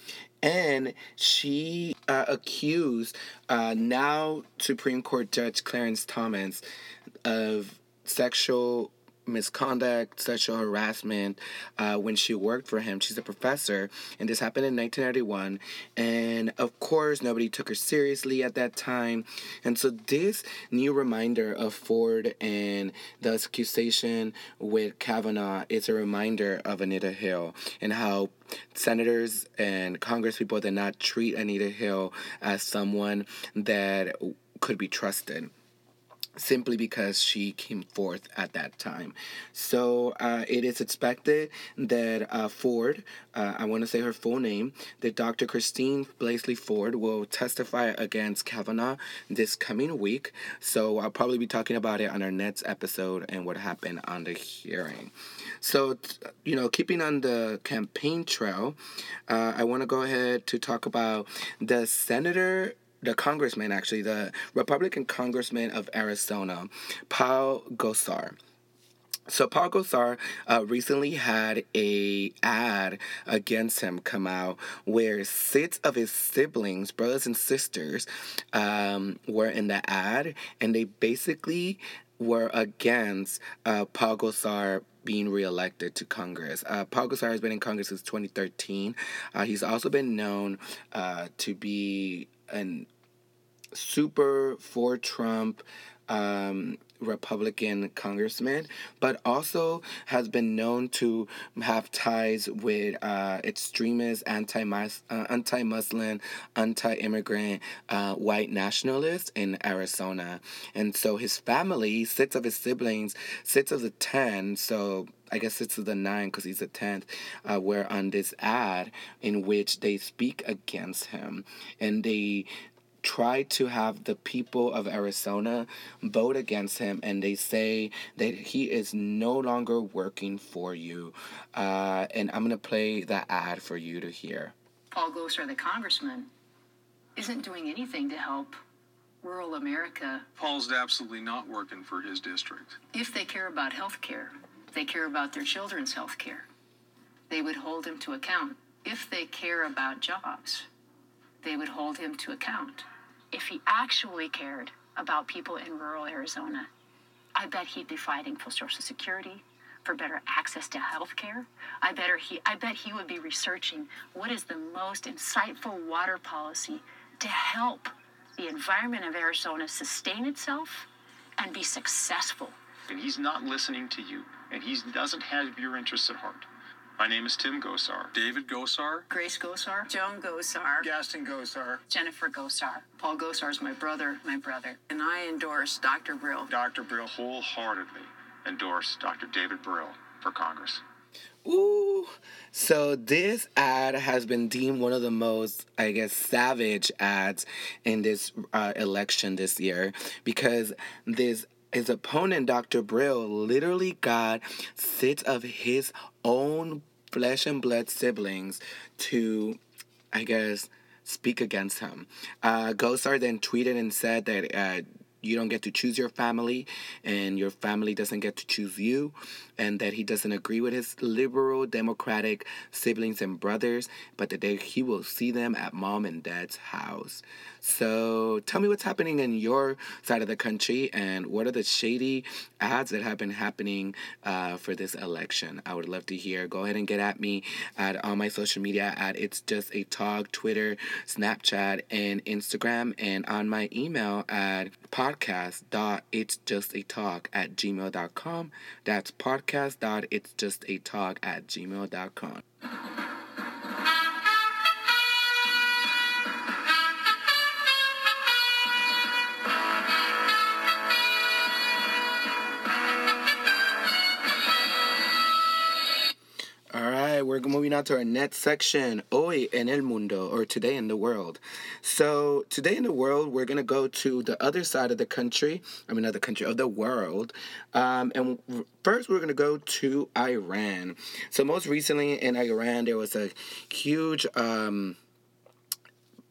and she uh, accused uh, now Supreme Court Judge Clarence Thomas of sexual misconduct, sexual harassment uh, when she worked for him. She's a professor, and this happened in 1991. And of course, nobody took her seriously at that time. And so, this new reminder of Ford and the accusation with Kavanaugh is a reminder of Anita Hill and how senators and congresspeople did not treat Anita Hill as someone that could be trusted simply because she came forth at that time. So uh, it is expected that uh, Ford, uh, I want to say her full name, that Dr. Christine Blasey Ford will testify against Kavanaugh this coming week. So I'll probably be talking about it on our next episode and what happened on the hearing. So, you know, keeping on the campaign trail, uh, I want to go ahead to talk about the senator the congressman, actually, the Republican congressman of Arizona, Paul Gosar. So Paul Gosar uh, recently had a ad against him come out where six of his siblings, brothers and sisters, um, were in the ad, and they basically were against uh, Paul Gosar being reelected to Congress. Uh, Paul Gosar has been in Congress since 2013. Uh, he's also been known uh, to be an super for Trump um, Republican congressman, but also has been known to have ties with uh, extremist, anti uh, anti Muslim, anti immigrant uh, white nationalists in Arizona. And so his family, six of his siblings, six of the ten, so I guess six of the nine because he's the tenth, uh, were on this ad in which they speak against him and they try to have the people of Arizona vote against him, and they say that he is no longer working for you. Uh, and I'm going to play that ad for you to hear. Paul Gosar, the congressman, isn't doing anything to help rural America. Paul's absolutely not working for his district. If they care about health care, they care about their children's health care, they would hold him to account. If they care about jobs, they would hold him to account if he actually cared about people in rural Arizona, I bet he'd be fighting for Social Security, for better access to health care. I he I bet he would be researching what is the most insightful water policy to help the environment of Arizona sustain itself and be successful. And he's not listening to you, and he doesn't have your interests at heart. My name is Tim Gosar. David Gosar. Grace Gosar. Joan Gosar. Gaston Gosar. Jennifer Gosar. Paul Gosar is my brother, my brother. And I endorse Dr. Brill. Dr. Brill wholeheartedly endorse Dr. David Brill for Congress. Ooh. So this ad has been deemed one of the most, I guess, savage ads in this uh, election this year because this his opponent, Dr. Brill, literally got six of his own flesh and blood siblings to, I guess, speak against him. Uh, Gosar then tweeted and said that uh, you don't get to choose your family and your family doesn't get to choose you and that he doesn't agree with his liberal democratic siblings and brothers but that they, he will see them at mom and dad's house. So tell me what's happening in your side of the country and what are the shady ads that have been happening uh, for this election? I would love to hear. Go ahead and get at me at all my social media at it's just a talk twitter snapchat and instagram and on my email at podcast dot it's just a talk at gmail.com that's podcast dot it's just a talk at gmail.com we're moving on to our next section, Hoy en el Mundo, or Today in the World. So, today in the world, we're going to go to the other side of the country, I mean, not the country, of the world. Um, and first, we're going to go to Iran. So, most recently in Iran, there was a huge. Um,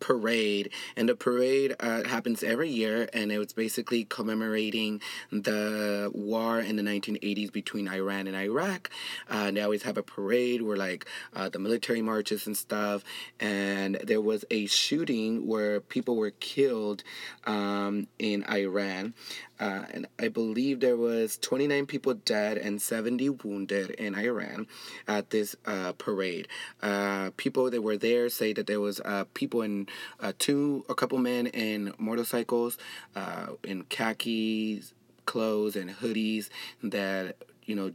parade and the parade uh, happens every year and it was basically commemorating the war in the 1980s between iran and iraq. Uh, they always have a parade where like uh, the military marches and stuff and there was a shooting where people were killed um, in iran uh, and I believe there was 29 people dead and 70 wounded in Iran at this uh, parade. Uh, people that were there say that there was uh, people in uh, two, a couple men in motorcycles, in khakis clothes and hoodies that you know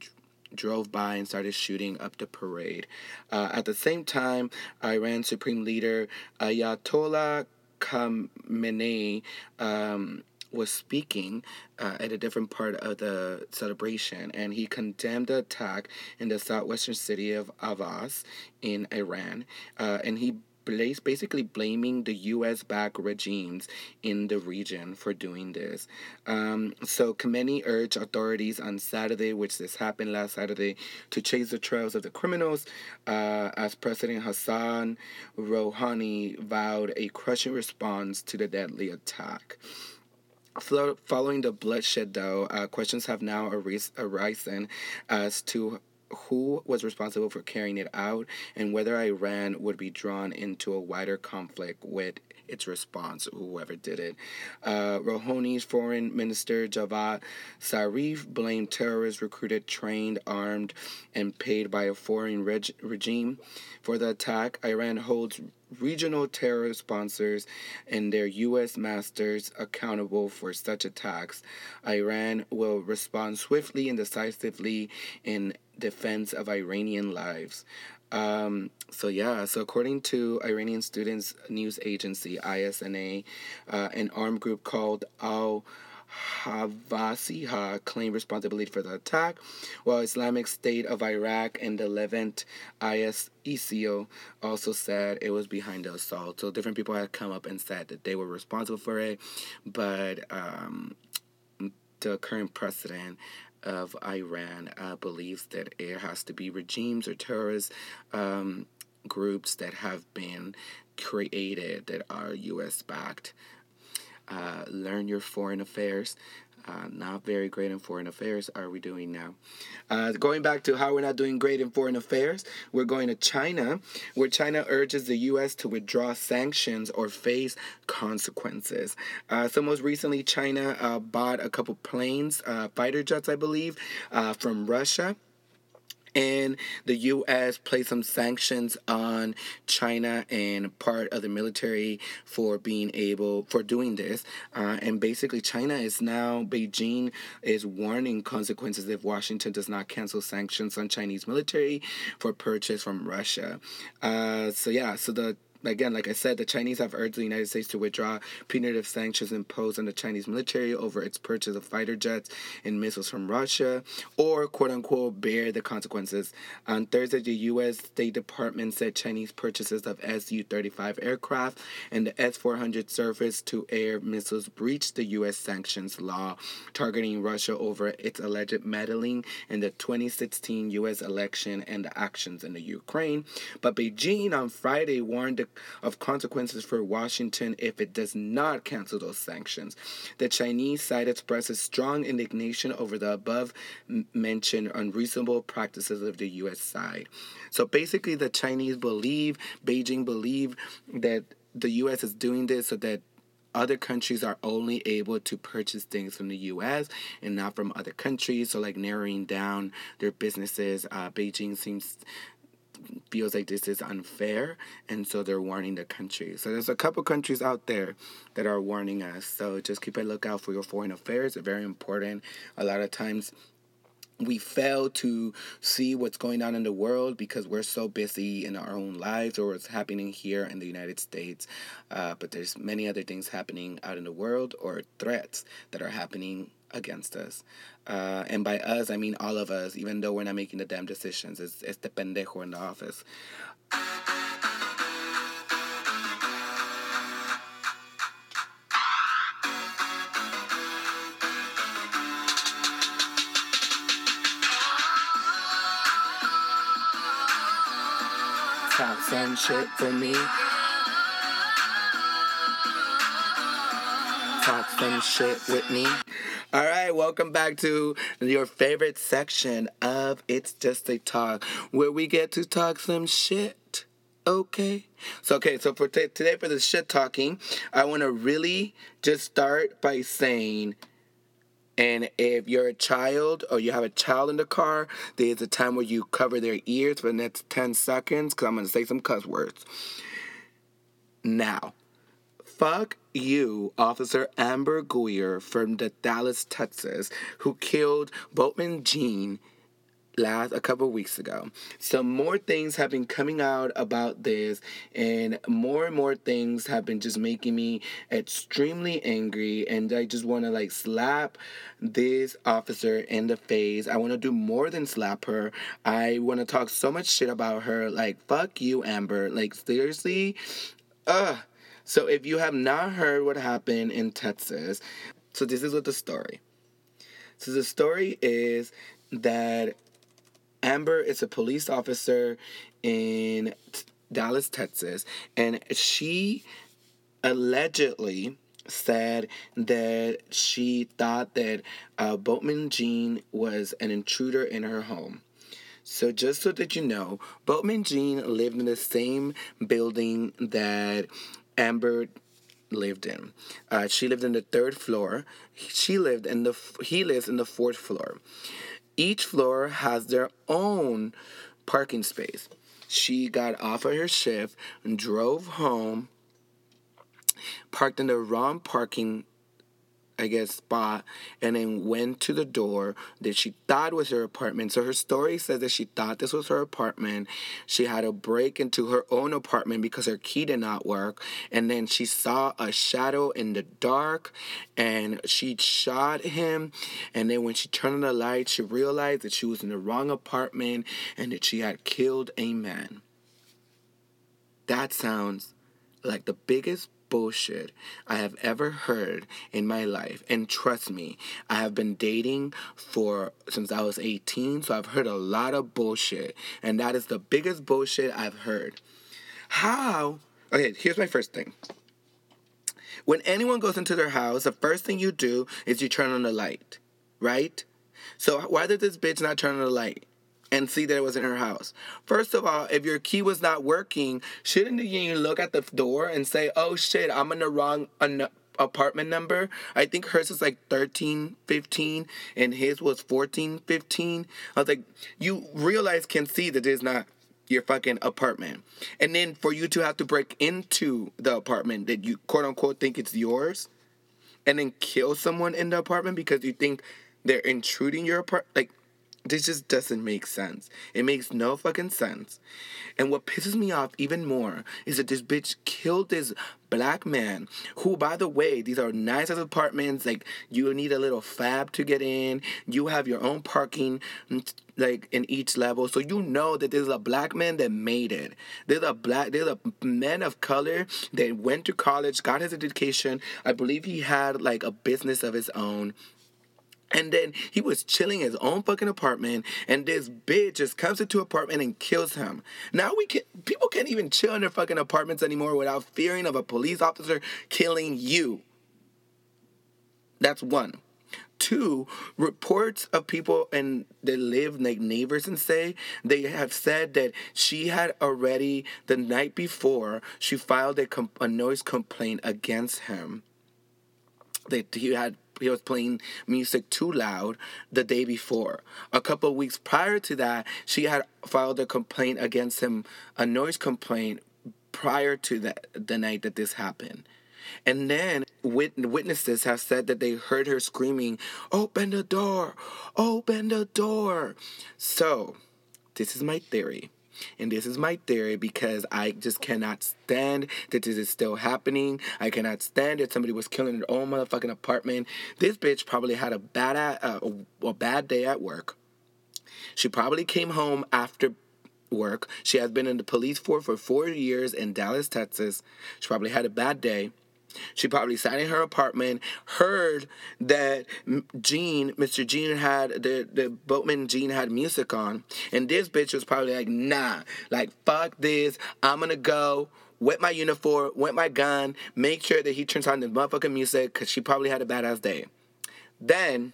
drove by and started shooting up the parade. Uh, at the same time, Iran Supreme Leader Ayatollah Khamenei um, was speaking uh, at a different part of the celebration, and he condemned the attack in the southwestern city of Ahvaz in Iran, uh, and he basically blaming the U.S. backed regimes in the region for doing this. Um, so Khamenei urged authorities on Saturday, which this happened last Saturday, to chase the trails of the criminals, uh, as President Hassan Rouhani vowed a crushing response to the deadly attack. Following the bloodshed, though, uh, questions have now aris- arisen as to who was responsible for carrying it out and whether Iran would be drawn into a wider conflict with its response, whoever did it. Uh, Rouhani's foreign minister Javad Zarif blamed terrorists recruited, trained, armed, and paid by a foreign reg- regime for the attack. Iran holds regional terror sponsors and their U.S. masters accountable for such attacks. Iran will respond swiftly and decisively in defense of Iranian lives. Um, so yeah, so according to Iranian students news agency ISNA, uh, an armed group called Al Havasiha claimed responsibility for the attack, while Islamic State of Iraq and the Levant ISISO also said it was behind the assault. So different people had come up and said that they were responsible for it, but um, the current president of Iran uh, believes that it has to be regimes or terrorist um, groups that have been created that are U.S. backed. Uh, learn your foreign affairs. Uh, not very great in foreign affairs are we doing now? Uh, going back to how we're not doing great in foreign affairs, we're going to China, where China urges the U.S. to withdraw sanctions or face consequences. Uh, so, most recently, China uh, bought a couple planes, uh, fighter jets, I believe, uh, from Russia and the U.S. placed some sanctions on China and part of the military for being able for doing this. Uh, and basically, China is now Beijing is warning consequences if Washington does not cancel sanctions on Chinese military for purchase from Russia. Uh, so yeah, so the again, like I said, the Chinese have urged the United States to withdraw punitive sanctions imposed on the Chinese military over its purchase of fighter jets and missiles from Russia, or quote unquote bear the consequences. On Thursday, the U.S. State Department said Chinese purchases of Su 35 aircraft and the S 400 surface to air missiles breached the U.S. sanctions law targeting Russia over its alleged meddling in the 2016 U.S. election and the actions in the Ukraine. But Beijing on Friday warned the of consequences for Washington if it does not cancel those sanctions. The Chinese side expresses strong indignation over the above mentioned unreasonable practices of the U.S. side. So basically, the Chinese believe, Beijing believe that the U.S. is doing this so that other countries are only able to purchase things from the US and not from other countries. So, like narrowing down their businesses, uh, Beijing seems feels like this is unfair and so they're warning the country. So there's a couple countries out there that are warning us. So just keep a lookout for your foreign affairs. They're very important. A lot of times we fail to see what's going on in the world because we're so busy in our own lives or what's happening here in the United States. Uh, but there's many other things happening out in the world or threats that are happening against us. Uh, and by us, I mean all of us, even though we're not making the damn decisions. It's, it's the pendejo in the office. Some shit for me. Talk some shit with me. All right, welcome back to your favorite section of It's Just a Talk, where we get to talk some shit. Okay. So, okay, so for t- today, for the shit talking, I want to really just start by saying, and if you're a child or you have a child in the car, there's a time where you cover their ears for the next 10 seconds because I'm going to say some cuss words. Now, fuck you, Officer Amber Guyger from the Dallas, Texas, who killed Botham Jean last a couple weeks ago. Some more things have been coming out about this, and more and more things have been just making me extremely angry. And I just want to like slap this officer in the face. I want to do more than slap her. I want to talk so much shit about her. Like, fuck you, Amber. Like, seriously? Ugh. So if you have not heard what happened in Texas, so this is what the story. So the story is that Amber is a police officer in Dallas, Texas, and she allegedly said that she thought that uh, Botham Jean was an intruder in her home. So, just so that you know, Botham Jean lived in the same building that Amber lived in. Uh, she lived in the third floor. She lived in the he lives in the fourth floor. Each floor has their own parking space. She got off of her shift and drove home, parked in the wrong parking I guess, spot and then went to the door that she thought was her apartment. So her story says that she thought this was her apartment. She had to break into her own apartment because her key did not work. And then she saw a shadow in the dark and she shot him. And then when she turned on the light, she realized that she was in the wrong apartment and that she had killed a man. That sounds like the biggest bullshit I have ever heard in my life. And trust me, I have been dating for since I was 18, so I've heard a lot of bullshit. And that is the biggest bullshit I've heard. How? Okay, here's my first thing. When anyone goes into their house, the first thing you do is you turn on the light, right? So why did this bitch not turn on the light? And see that it was in her house. First of all, if your key was not working, shouldn't you look at the door and say, "Oh shit, I'm in the wrong apartment number"? I think hers is like thirteen fifteen, and his was fourteen fifteen. I was like, you realize can see that it's not your fucking apartment, and then for you to have to break into the apartment that you quote unquote think it's yours, and then kill someone in the apartment because you think they're intruding your apartment, like this just doesn't make sense. It makes no fucking sense. And what pisses me off even more is that this bitch killed this black man who, by the way, these are nice as apartments. Like, you need a little fab to get in. You have your own parking, like, in each level. So you know that there's a black man that made it. There's a black, there's a man of color that went to college, got his education. I believe he had, like, a business of his own And then he was chilling in his own fucking apartment, and this bitch just comes into apartment and kills him. Now we can people can't even chill in their fucking apartments anymore without fearing of a police officer killing you. That's one. Two, reports of people and they live like neighbors and say they have said that she had already the night before she filed a, a noise complaint against him that he had he was playing music too loud the day before. A couple weeks prior to that, she had filed a complaint against him, a noise complaint prior to that the night that this happened. And then wit- witnesses have said that they heard her screaming, "Open the door! Open the door!" So, this is my theory. And this is my theory because I just cannot stand that this is still happening. I cannot stand that somebody was killing their own motherfucking apartment. This bitch probably had a bad uh, a, a bad day at work. She probably came home after work. She has been in the police force for four years in Dallas, Texas. She probably had a bad day. She probably sat in her apartment, heard that Jean, Mr. Jean had the the Botham Jean had music on, and this bitch was probably like, nah, like fuck this, I'm gonna go. Wet my uniform, wet my gun, make sure that he turns on the motherfucking music because she probably had a badass day. Then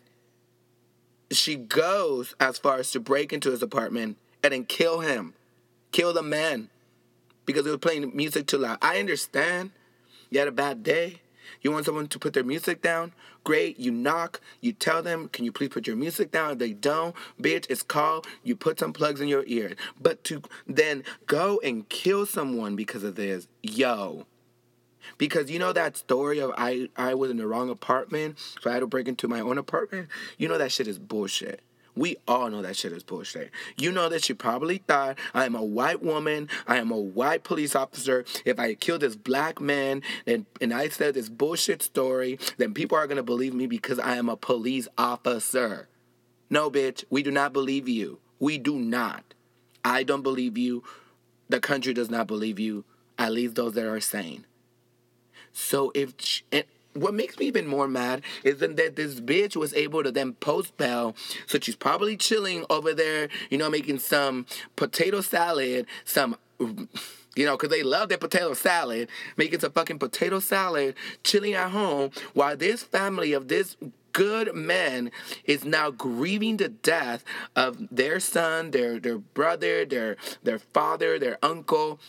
she goes as far as to break into his apartment and then kill him, kill the man because he was playing music too loud. I understand you had a bad day? You want someone to put their music down? Great. You knock. You tell them, can you please put your music down? They don't, bitch, it's called. You put some plugs in your ear. But to then go and kill someone because of this, yo. Because you know that story of I I was in the wrong apartment, so I had to break into my own apartment. You know that shit is bullshit. We all know that shit is bullshit. You know that she probably thought I am a white woman, I am a white police officer. If I kill this black man and, and I said this bullshit story, then people are gonna believe me because I am a police officer. No, bitch, we do not believe you. We do not. I don't believe you. The country does not believe you, at least those that are sane. So if. She, what makes me even more mad is that this bitch was able to then post bail. So she's probably chilling over there, you know, making some potato salad, some. You know, because they love their potato salad, making some fucking potato salad, chilling at home, while this family of this good man is now grieving the death of their son, their their brother, their their father, their uncle,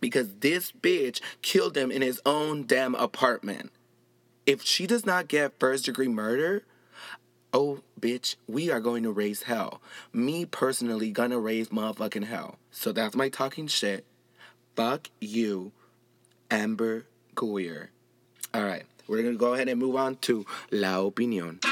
because this bitch killed him in his own damn apartment if she does not get first degree murder, oh bitch, we are going to raise hell. Me personally gonna raise motherfucking hell. So that's my talking shit. Fuck you, Amber Guyger. All right, we're gonna go ahead and move on to La Opinión.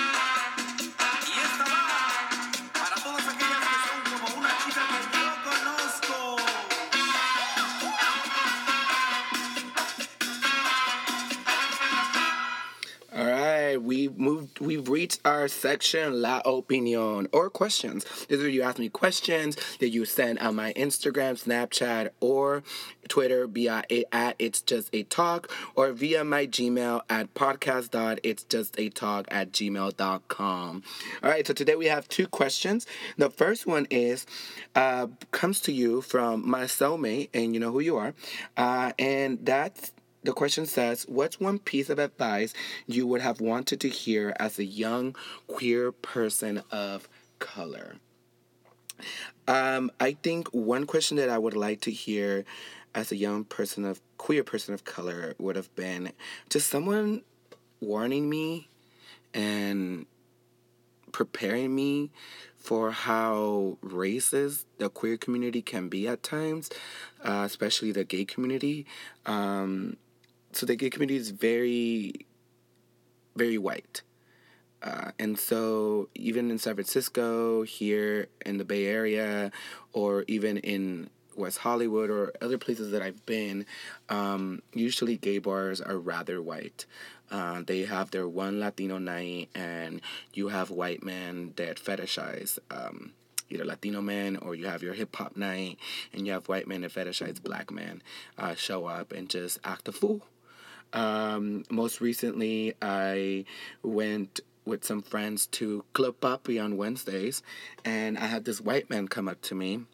We've reached our section La Opinion or questions. This is where you ask me questions that you send on my Instagram, Snapchat, or Twitter via at it's just a talk or via my Gmail at podcast it's just a talk at gmail.com. All right, so today we have two questions. The first one is uh, comes to you from my cellmate, and you know who you are, uh, and that's the question says, What's one piece of advice you would have wanted to hear as a young queer person of color? Um, I think one question that I would like to hear as a young person of queer person of color would have been just someone warning me and preparing me for how racist the queer community can be at times, uh, especially the gay community. Um, so the gay community is very, very white. Uh, and so, even in San Francisco, here in the Bay Area, or even in West Hollywood or other places that I've been, um, usually gay bars are rather white. Uh, they have their one Latino night, and you have white men that fetishize um, either Latino men or you have your hip hop night, and you have white men that fetishize black men uh, show up and just act a fool. Um, most recently, I went with some friends to Club Papi on Wednesdays, and I had this white man come up to me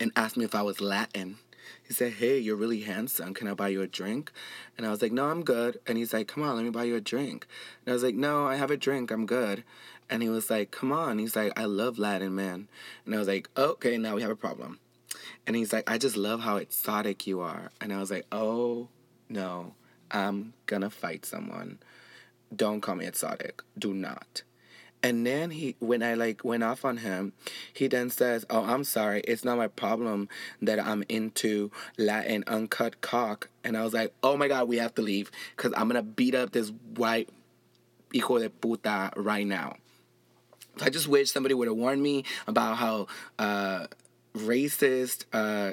and ask me if I was Latin. He said, Hey, you're really handsome. Can I buy you a drink? And I was like, No, I'm good. And he's like, Come on, let me buy you a drink. And I was like, No, I have a drink. I'm good. And he was like, Come on. He's like, I love Latin man. And I was like, Okay, now we have a problem. And he's like, I just love how exotic you are. And I was like, Oh, no, I'm gonna fight someone. Don't call me exotic. Do not. And then he, when I like went off on him, he then says, "Oh, I'm sorry. It's not my problem that I'm into Latin uncut cock." And I was like, "Oh my god, we have to leave because I'm gonna beat up this white hijo de puta right now." I just wish somebody would have warned me about how uh, racist. Uh,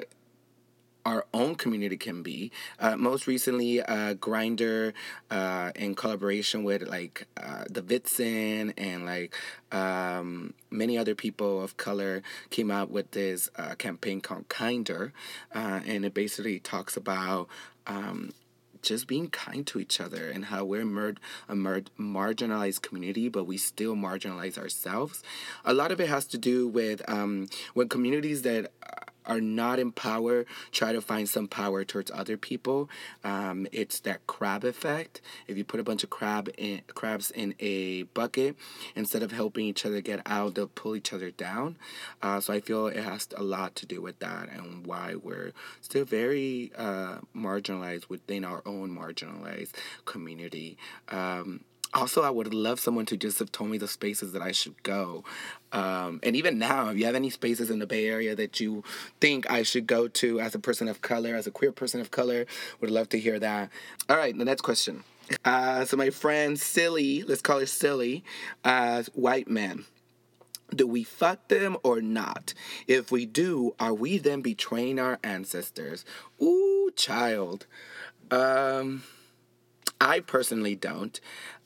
our own community can be. Uh, most recently, uh, Grindr, uh, in collaboration with like uh, the Vitsin and like um, many other people of color, came out with this uh, campaign called Kindr, uh, and it basically talks about. Um, just being kind to each other and how we're mer- a mer- marginalized community, but we still marginalize ourselves. A lot of it has to do with um, when communities that are not in power try to find some power towards other people. Um, it's that crab effect. If you put a bunch of crab in, crabs in a bucket, instead of helping each other get out, they'll pull each other down. Uh, so I feel it has a lot to do with that and why we're still very uh, marginalized within our own marginalized community. Um, also, I would love someone to just have told me the spaces that I should go. Um, and even now, if you have any spaces in the Bay Area that you think I should go to as a person of color, as a queer person of color, would love to hear that. All right, the next question. Uh, so my friend Silly, let's call her Silly, uh, white man. Do we fuck them or not? If we do, are we then betraying our ancestors? Ooh, child. Um, I personally don't.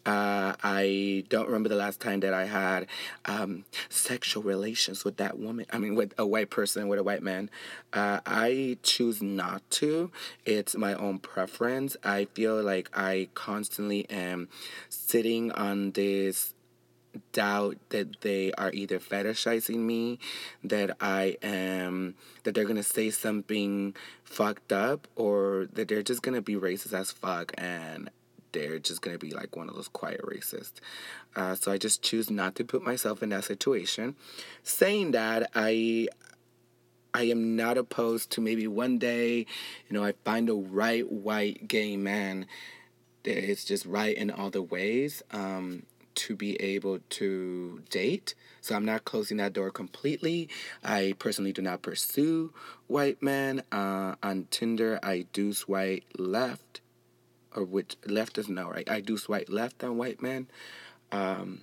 Uh, I don't remember the last time that I had um, sexual relations with that woman. I mean, with a white person, with a white man. Uh, I choose not to. It's my own preference. I feel like I constantly am sitting on this doubt that they are either fetishizing me, that I am, that they're gonna say something fucked up, or that they're just gonna be racist as fuck and they're just gonna be like one of those quiet racists. Uh, so I just choose not to put myself in that situation. Saying that, I I am not opposed to maybe one day, you know, I find a right white gay man that is just right in all the ways um, to be able to date. So I'm not closing that door completely. I personally do not pursue white men. Uh, on Tinder, I do swipe left or which left is no, right? I do swipe left on white men. Um,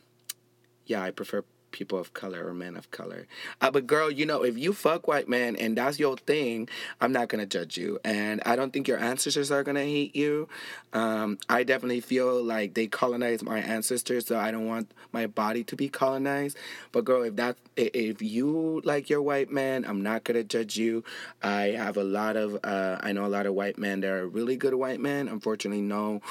yeah, I prefer people of color or men of color. Uh, but girl, you know, if you fuck white men and that's your thing, I'm not gonna judge you, and I don't think your ancestors are gonna hate you. Um, I definitely feel like they colonized my ancestors, so I don't want my body to be colonized. But girl, if that if you like your white man, I'm not gonna judge you. I have a lot of uh, I know a lot of white men that are really good white men. Unfortunately, no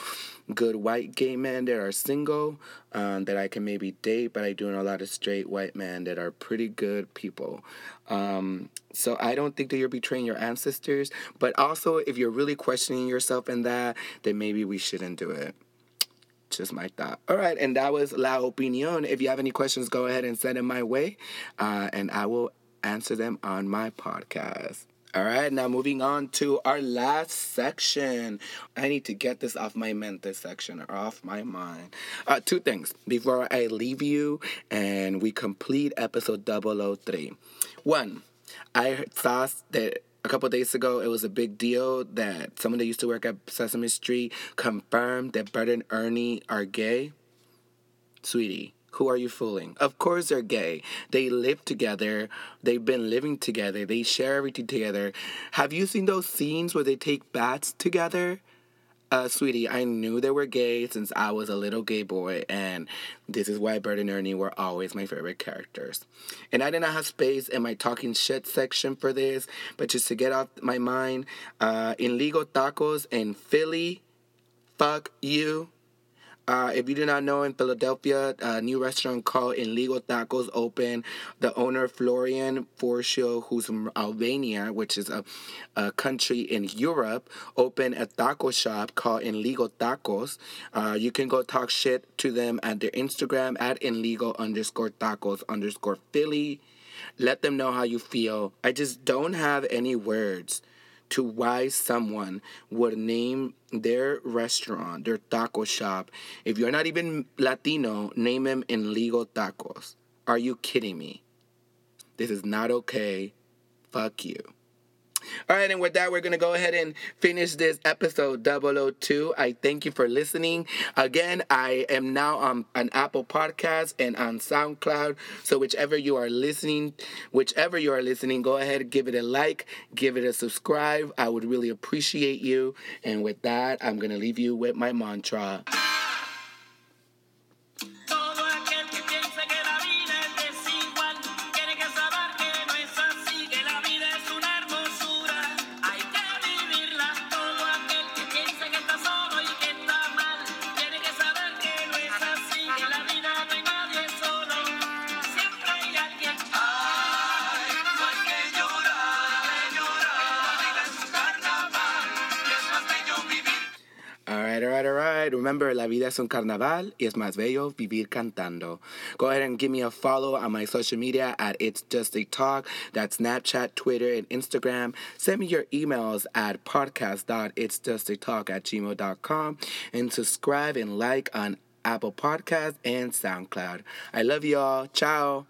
good white gay men that are single um, that I can maybe date, but I do know a lot of straight white men that are pretty good people. Um, so I don't think that you're betraying your ancestors, but also if you're really questioning yourself in that, then maybe we shouldn't do it. Just my thought. All right, and that was La Opinion. If you have any questions, go ahead and send them my way, uh, and I will answer them on my podcast. All right, now moving on to our last section. I need to get this off my mente section or off my mind. Uh, two things before I leave you and we complete episode 003. One, I saw that a couple days ago it was a big deal that someone that used to work at Sesame Street confirmed that Bert and Ernie are gay. Sweetie, who are you fooling? Of course they're gay. They live together. They've been living together. They share everything together. Have you seen those scenes where they take baths together? Uh, sweetie, I knew they were gay since I was a little gay boy, and this is why Bert and Ernie were always my favorite characters. And I did not have space in my talking shit section for this, but just to get off my mind, uh, Illegal Tacos in Philly, fuck you. Uh, if you do not know, in Philadelphia, a new restaurant called Illegal Tacos open. The owner, Florian Forcio, who's from Albania, which is a, a country in Europe, opened a taco shop called Illegal Tacos. Uh, you can go talk shit to them at their Instagram at illegal underscore tacos underscore Philly. Let them know how you feel. I just don't have any words to why someone would name their restaurant, their taco shop. If you're not even Latino, name them Illegal Tacos. Are you kidding me? This is not okay. Fuck you. All right, and with that, we're going to go ahead and finish this episode 002. I thank you for listening. Again, I am now on an Apple Podcast and on SoundCloud. So whichever you are listening, whichever you are listening, go ahead give it a like, give it a subscribe. I would really appreciate you. And with that, I'm going to leave you with my mantra. Remember, la vida es un carnaval y es más bello vivir cantando. Go ahead and give me a follow on my social media at It's Just a Talk. That's Snapchat, Twitter, and Instagram. Send me your emails at podcast.itsjustatalk at gmail.com and subscribe and like on Apple Podcasts and SoundCloud. I love y'all. Ciao.